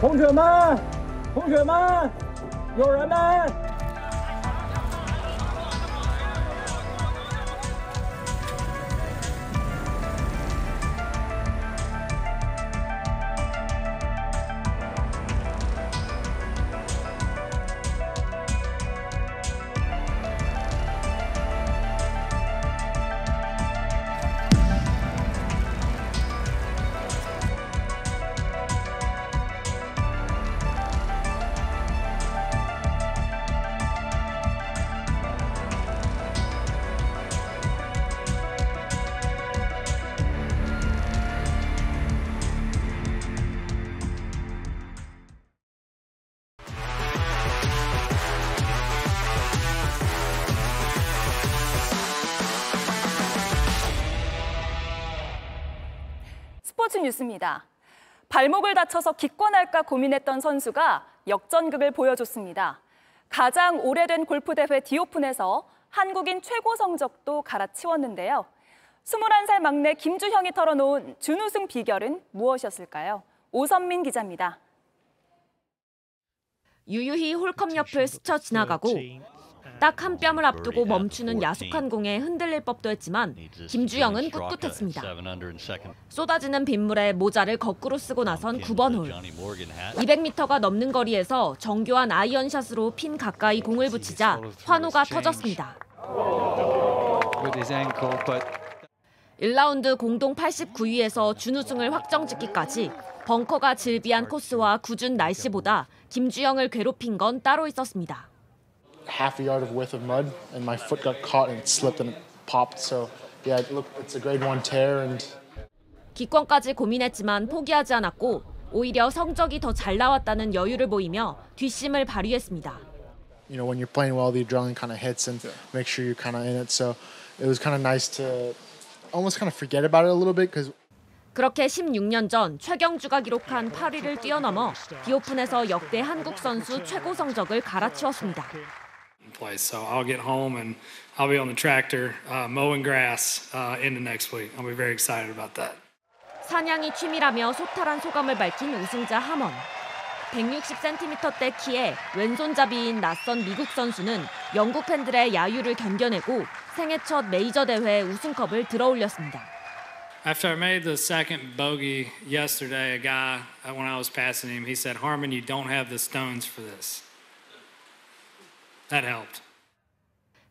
同学们，同学们，有人没。 뉴스입니다. 발목을 다쳐서 기권할까 고민했던 선수가 역전극을 보여줬습니다. 가장 오래된 골프 대회 디오픈에서 한국인 최고 성적도 갈아치웠는데요. 21살 막내 김주형이 털어놓은 준우승 비결은 무엇이었을까요? 오선민 기자입니다. 유유히 홀컵 옆을 스쳐 지나가고 딱한 뼘을 앞두고 멈추는 야속한 공에 흔들릴 법도 했지만 김주영은 꿋꿋했습니다. 쏟아지는 빗물에 모자를 거꾸로 쓰고 나선 9번 홀. 200m가 넘는 거리에서 정교한 아이언샷으로 핀 가까이 공을 붙이자 환호가 터졌습니다. 1라운드 공동 89위에서 준우승을 확정짓기까지 벙커가 질비한 코스와 궂은 날씨보다 김주영을 괴롭힌 건 따로 있었습니다. Half a yard of width of mud, and my foot got caught and it slipped and it popped. So yeah, look, it's a grade one tear, and 기권까지 고민했지만 포기하지 않았고 오히려 성적이 더 잘 나왔다는 여유를 보이며 뒷심을 발휘했습니다. you know when you're playing well, the adrenaline kind of hits and make sure you're kind of in it. So it was kind of nice to almost kind of forget about it a little bit because 그렇게 16년 전 최경주가 기록한 8위를 뛰어넘어 디오픈에서 역대 한국 선수 최고 성적을 갈아치웠습니다. Place. So I'll get home and I'll be on the tractor uh, mowing grass uh, into next week. I'll be very excited about that. 사냥이 취미라며 소탈한 소감을 밝힌 우승자 함원. 160cm대 키에 왼손잡이인 낯선 미국 선수는 영국 팬들의 야유를 견뎌내고 생애 첫 메이저 대회 우승컵을 들어올렸습니다. After I made the second bogey yesterday, a guy, uh, when I was passing him, he said, Harmon, you don't have the stones for this. That helped.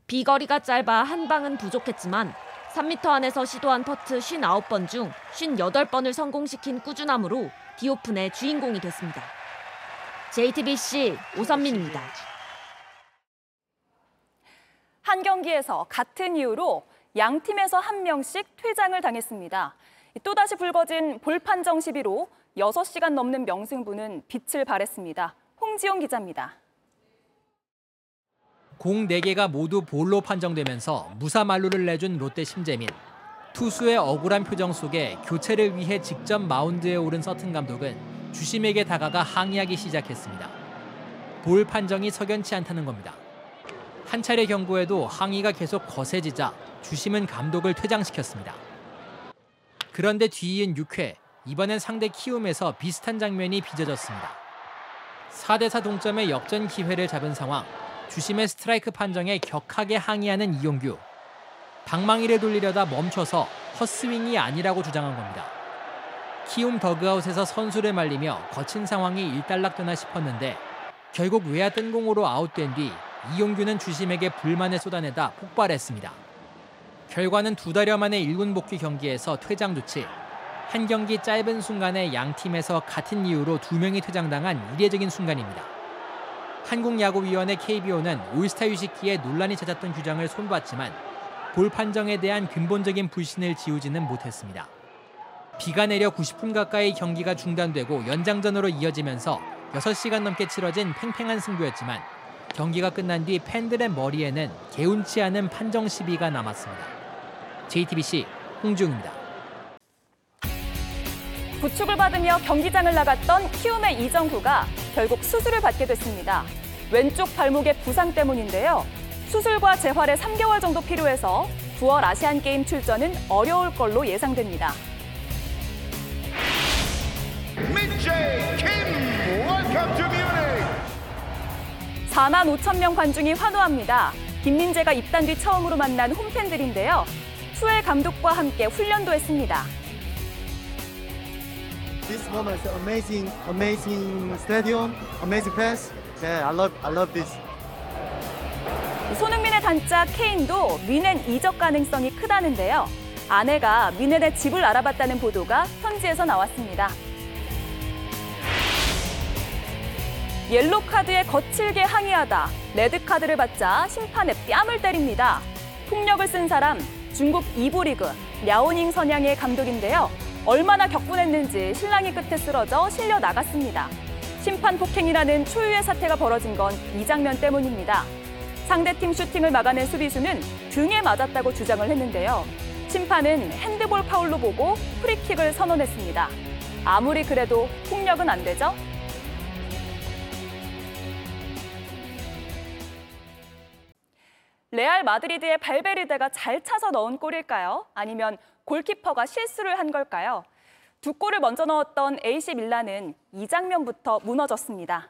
비거리가 짧아 한 방은 부족했지만 3m 안에서 시도한 퍼트 59번 중 58번을 성공시킨 꾸준함으로 디오픈의 주인공이 됐습니다. JTBC 오선민입니다. 한 경기에서 같은 이유로 양 팀에서 한 명씩 퇴장을 당했습니다. 또다시 불거진 볼 판정 시비로 6시간 넘는 명승부는 빛을 발했습니다. 홍지용 기자입니다. 공 4개가 모두 볼로 판정되면서 무사 만루를 내준 롯데 심재민. 투수의 억울한 표정 속에 교체를 위해 직접 마운드에 오른 서튼 감독은 주심에게 다가가 항의하기 시작했습니다. 볼 판정이 석연치 않다는 겁니다. 한 차례 경고에도 항의가 계속 거세지자 주심은 감독을 퇴장시켰습니다. 그런데 뒤이은 6회, 이번엔 상대 키움에서 비슷한 장면이 빚어졌습니다. 4대4 동점의 역전 기회를 잡은 상황, 주심의 스트라이크 판정에 격하게 항의하는 이용규. 방망이를 돌리려다 멈춰서 헛스윙이 아니라고 주장한 겁니다. 키움 더그아웃에서 선수를 말리며 거친 상황이 일단락되나 싶었는데 결국 외야 뜬공으로 아웃된 뒤 이용규는 주심에게 불만을 쏟아내다 폭발했습니다. 결과는 두 달여 만에 1군 복귀 경기에서 퇴장 조치. 한 경기 짧은 순간에 양 팀에서 같은 이유로 두 명이 퇴장당한 이례적인 순간입니다. 한국야구위원회 KBO는 올스타 휴식기에 논란이 찾았던 규정을 손봤지만 볼 판정에 대한 근본적인 불신을 지우지는 못했습니다. 비가 내려 90분 가까이 경기가 중단되고 연장전으로 이어지면서 6시간 넘게 치러진 팽팽한 승부였지만 경기가 끝난 뒤 팬들의 머리에는 개운치 않은 판정 시비가 남았습니다. JTBC 홍중입니다. 부축을 받으며 경기장을 나갔던 키움의 이정후가 결국 수술을 받게 됐습니다. 왼쪽 발목의 부상 때문인데요. 수술과 재활에 3개월 정도 필요해서 9월 아시안 게임 출전은 어려울 걸로 예상됩니다. 민재 김 Welcome to Munich. 4만 5천 명 관중이 환호합니다. 김민재가 입단 뒤 처음으로 만난 홈팬들인데요. 수엘 감독과 함께 훈련도 했습니다. This moment is amazing, amazing stadium, amazing pass. Yeah, I love, I love this. 손흥민의 단짝 케인도 뮌헨 이적 가능성이 크다는데요. 아내가 뮌헨의 집을 알아봤다는 보도가 현지에서 나왔습니다. 옐로 카드에 거칠게 항의하다 레드 카드를 받자 심판에 뺨을 때립니다. 폭력을 쓴 사람 중국 2부 리그 랴오닝 선양의 감독인데요. 얼마나 격분했는지 신랑이 끝에 쓰러져 실려 나갔습니다. 심판 폭행이라는 초유의 사태가 벌어진 건 이 장면 때문입니다. 상대팀 슈팅을 막아낸 수비수는 등에 맞았다고 주장을 했는데요. 심판은 핸드볼 파울로 보고 프리킥을 선언했습니다. 아무리 그래도 폭력은 안 되죠? 레알 마드리드의 발베르데가 잘 차서 넣은 골일까요? 아니면 골키퍼가 실수를 한 걸까요? 두 골을 먼저 넣었던 AC 밀란은 이 장면부터 무너졌습니다.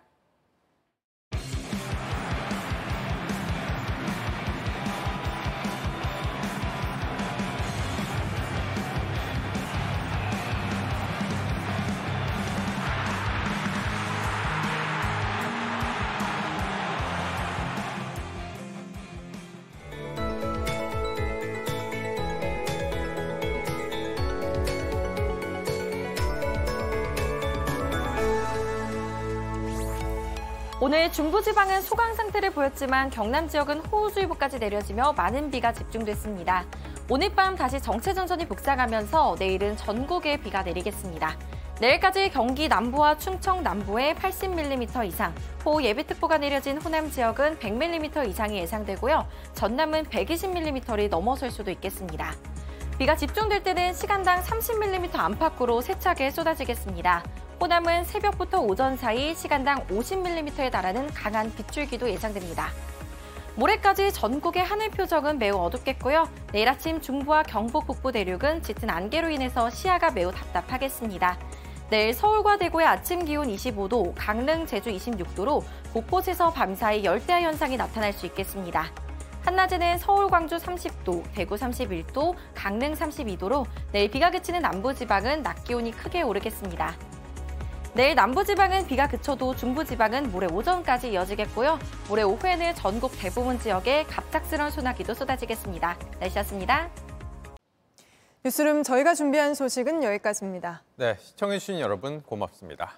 오늘 중부지방은 소강 상태를 보였지만 경남 지역은 호우주의보까지 내려지며 많은 비가 집중됐습니다. 오늘 밤 다시 정체 전선이 북상하면서 내일은 전국에 비가 내리겠습니다. 내일까지 경기 남부와 충청 남부에 80mm 이상, 호우 예비특보가 내려진 호남 지역은 100mm 이상이 예상되고요. 전남은 120mm를 넘어설 수도 있겠습니다. 비가 집중될 때는 시간당 30mm 안팎으로 세차게 쏟아지겠습니다. 호남은 새벽부터 오전 사이 시간당 50mm에 달하는 강한 빗줄기도 예상됩니다. 모레까지 전국의 하늘 표정은 매우 어둡겠고요. 내일 아침 중부와 경북 북부 대륙은 짙은 안개로 인해서 시야가 매우 답답하겠습니다. 내일 서울과 대구의 아침 기온 25도, 강릉, 제주 26도로 곳곳에서 밤사이 열대야 현상이 나타날 수 있겠습니다. 한낮에는 서울, 광주 30도, 대구 31도, 강릉 32도로 내일 비가 그치는 남부 지방은 낮 기온이 크게 오르겠습니다. 내일 남부지방은 비가 그쳐도 중부지방은 모레 오전까지 이어지겠고요. 모레 오후에는 전국 대부분 지역에 갑작스러운 소나기도 쏟아지겠습니다. 날씨였습니다. 뉴스룸 저희가 준비한 소식은 여기까지입니다. 네, 시청해주신 여러분 고맙습니다.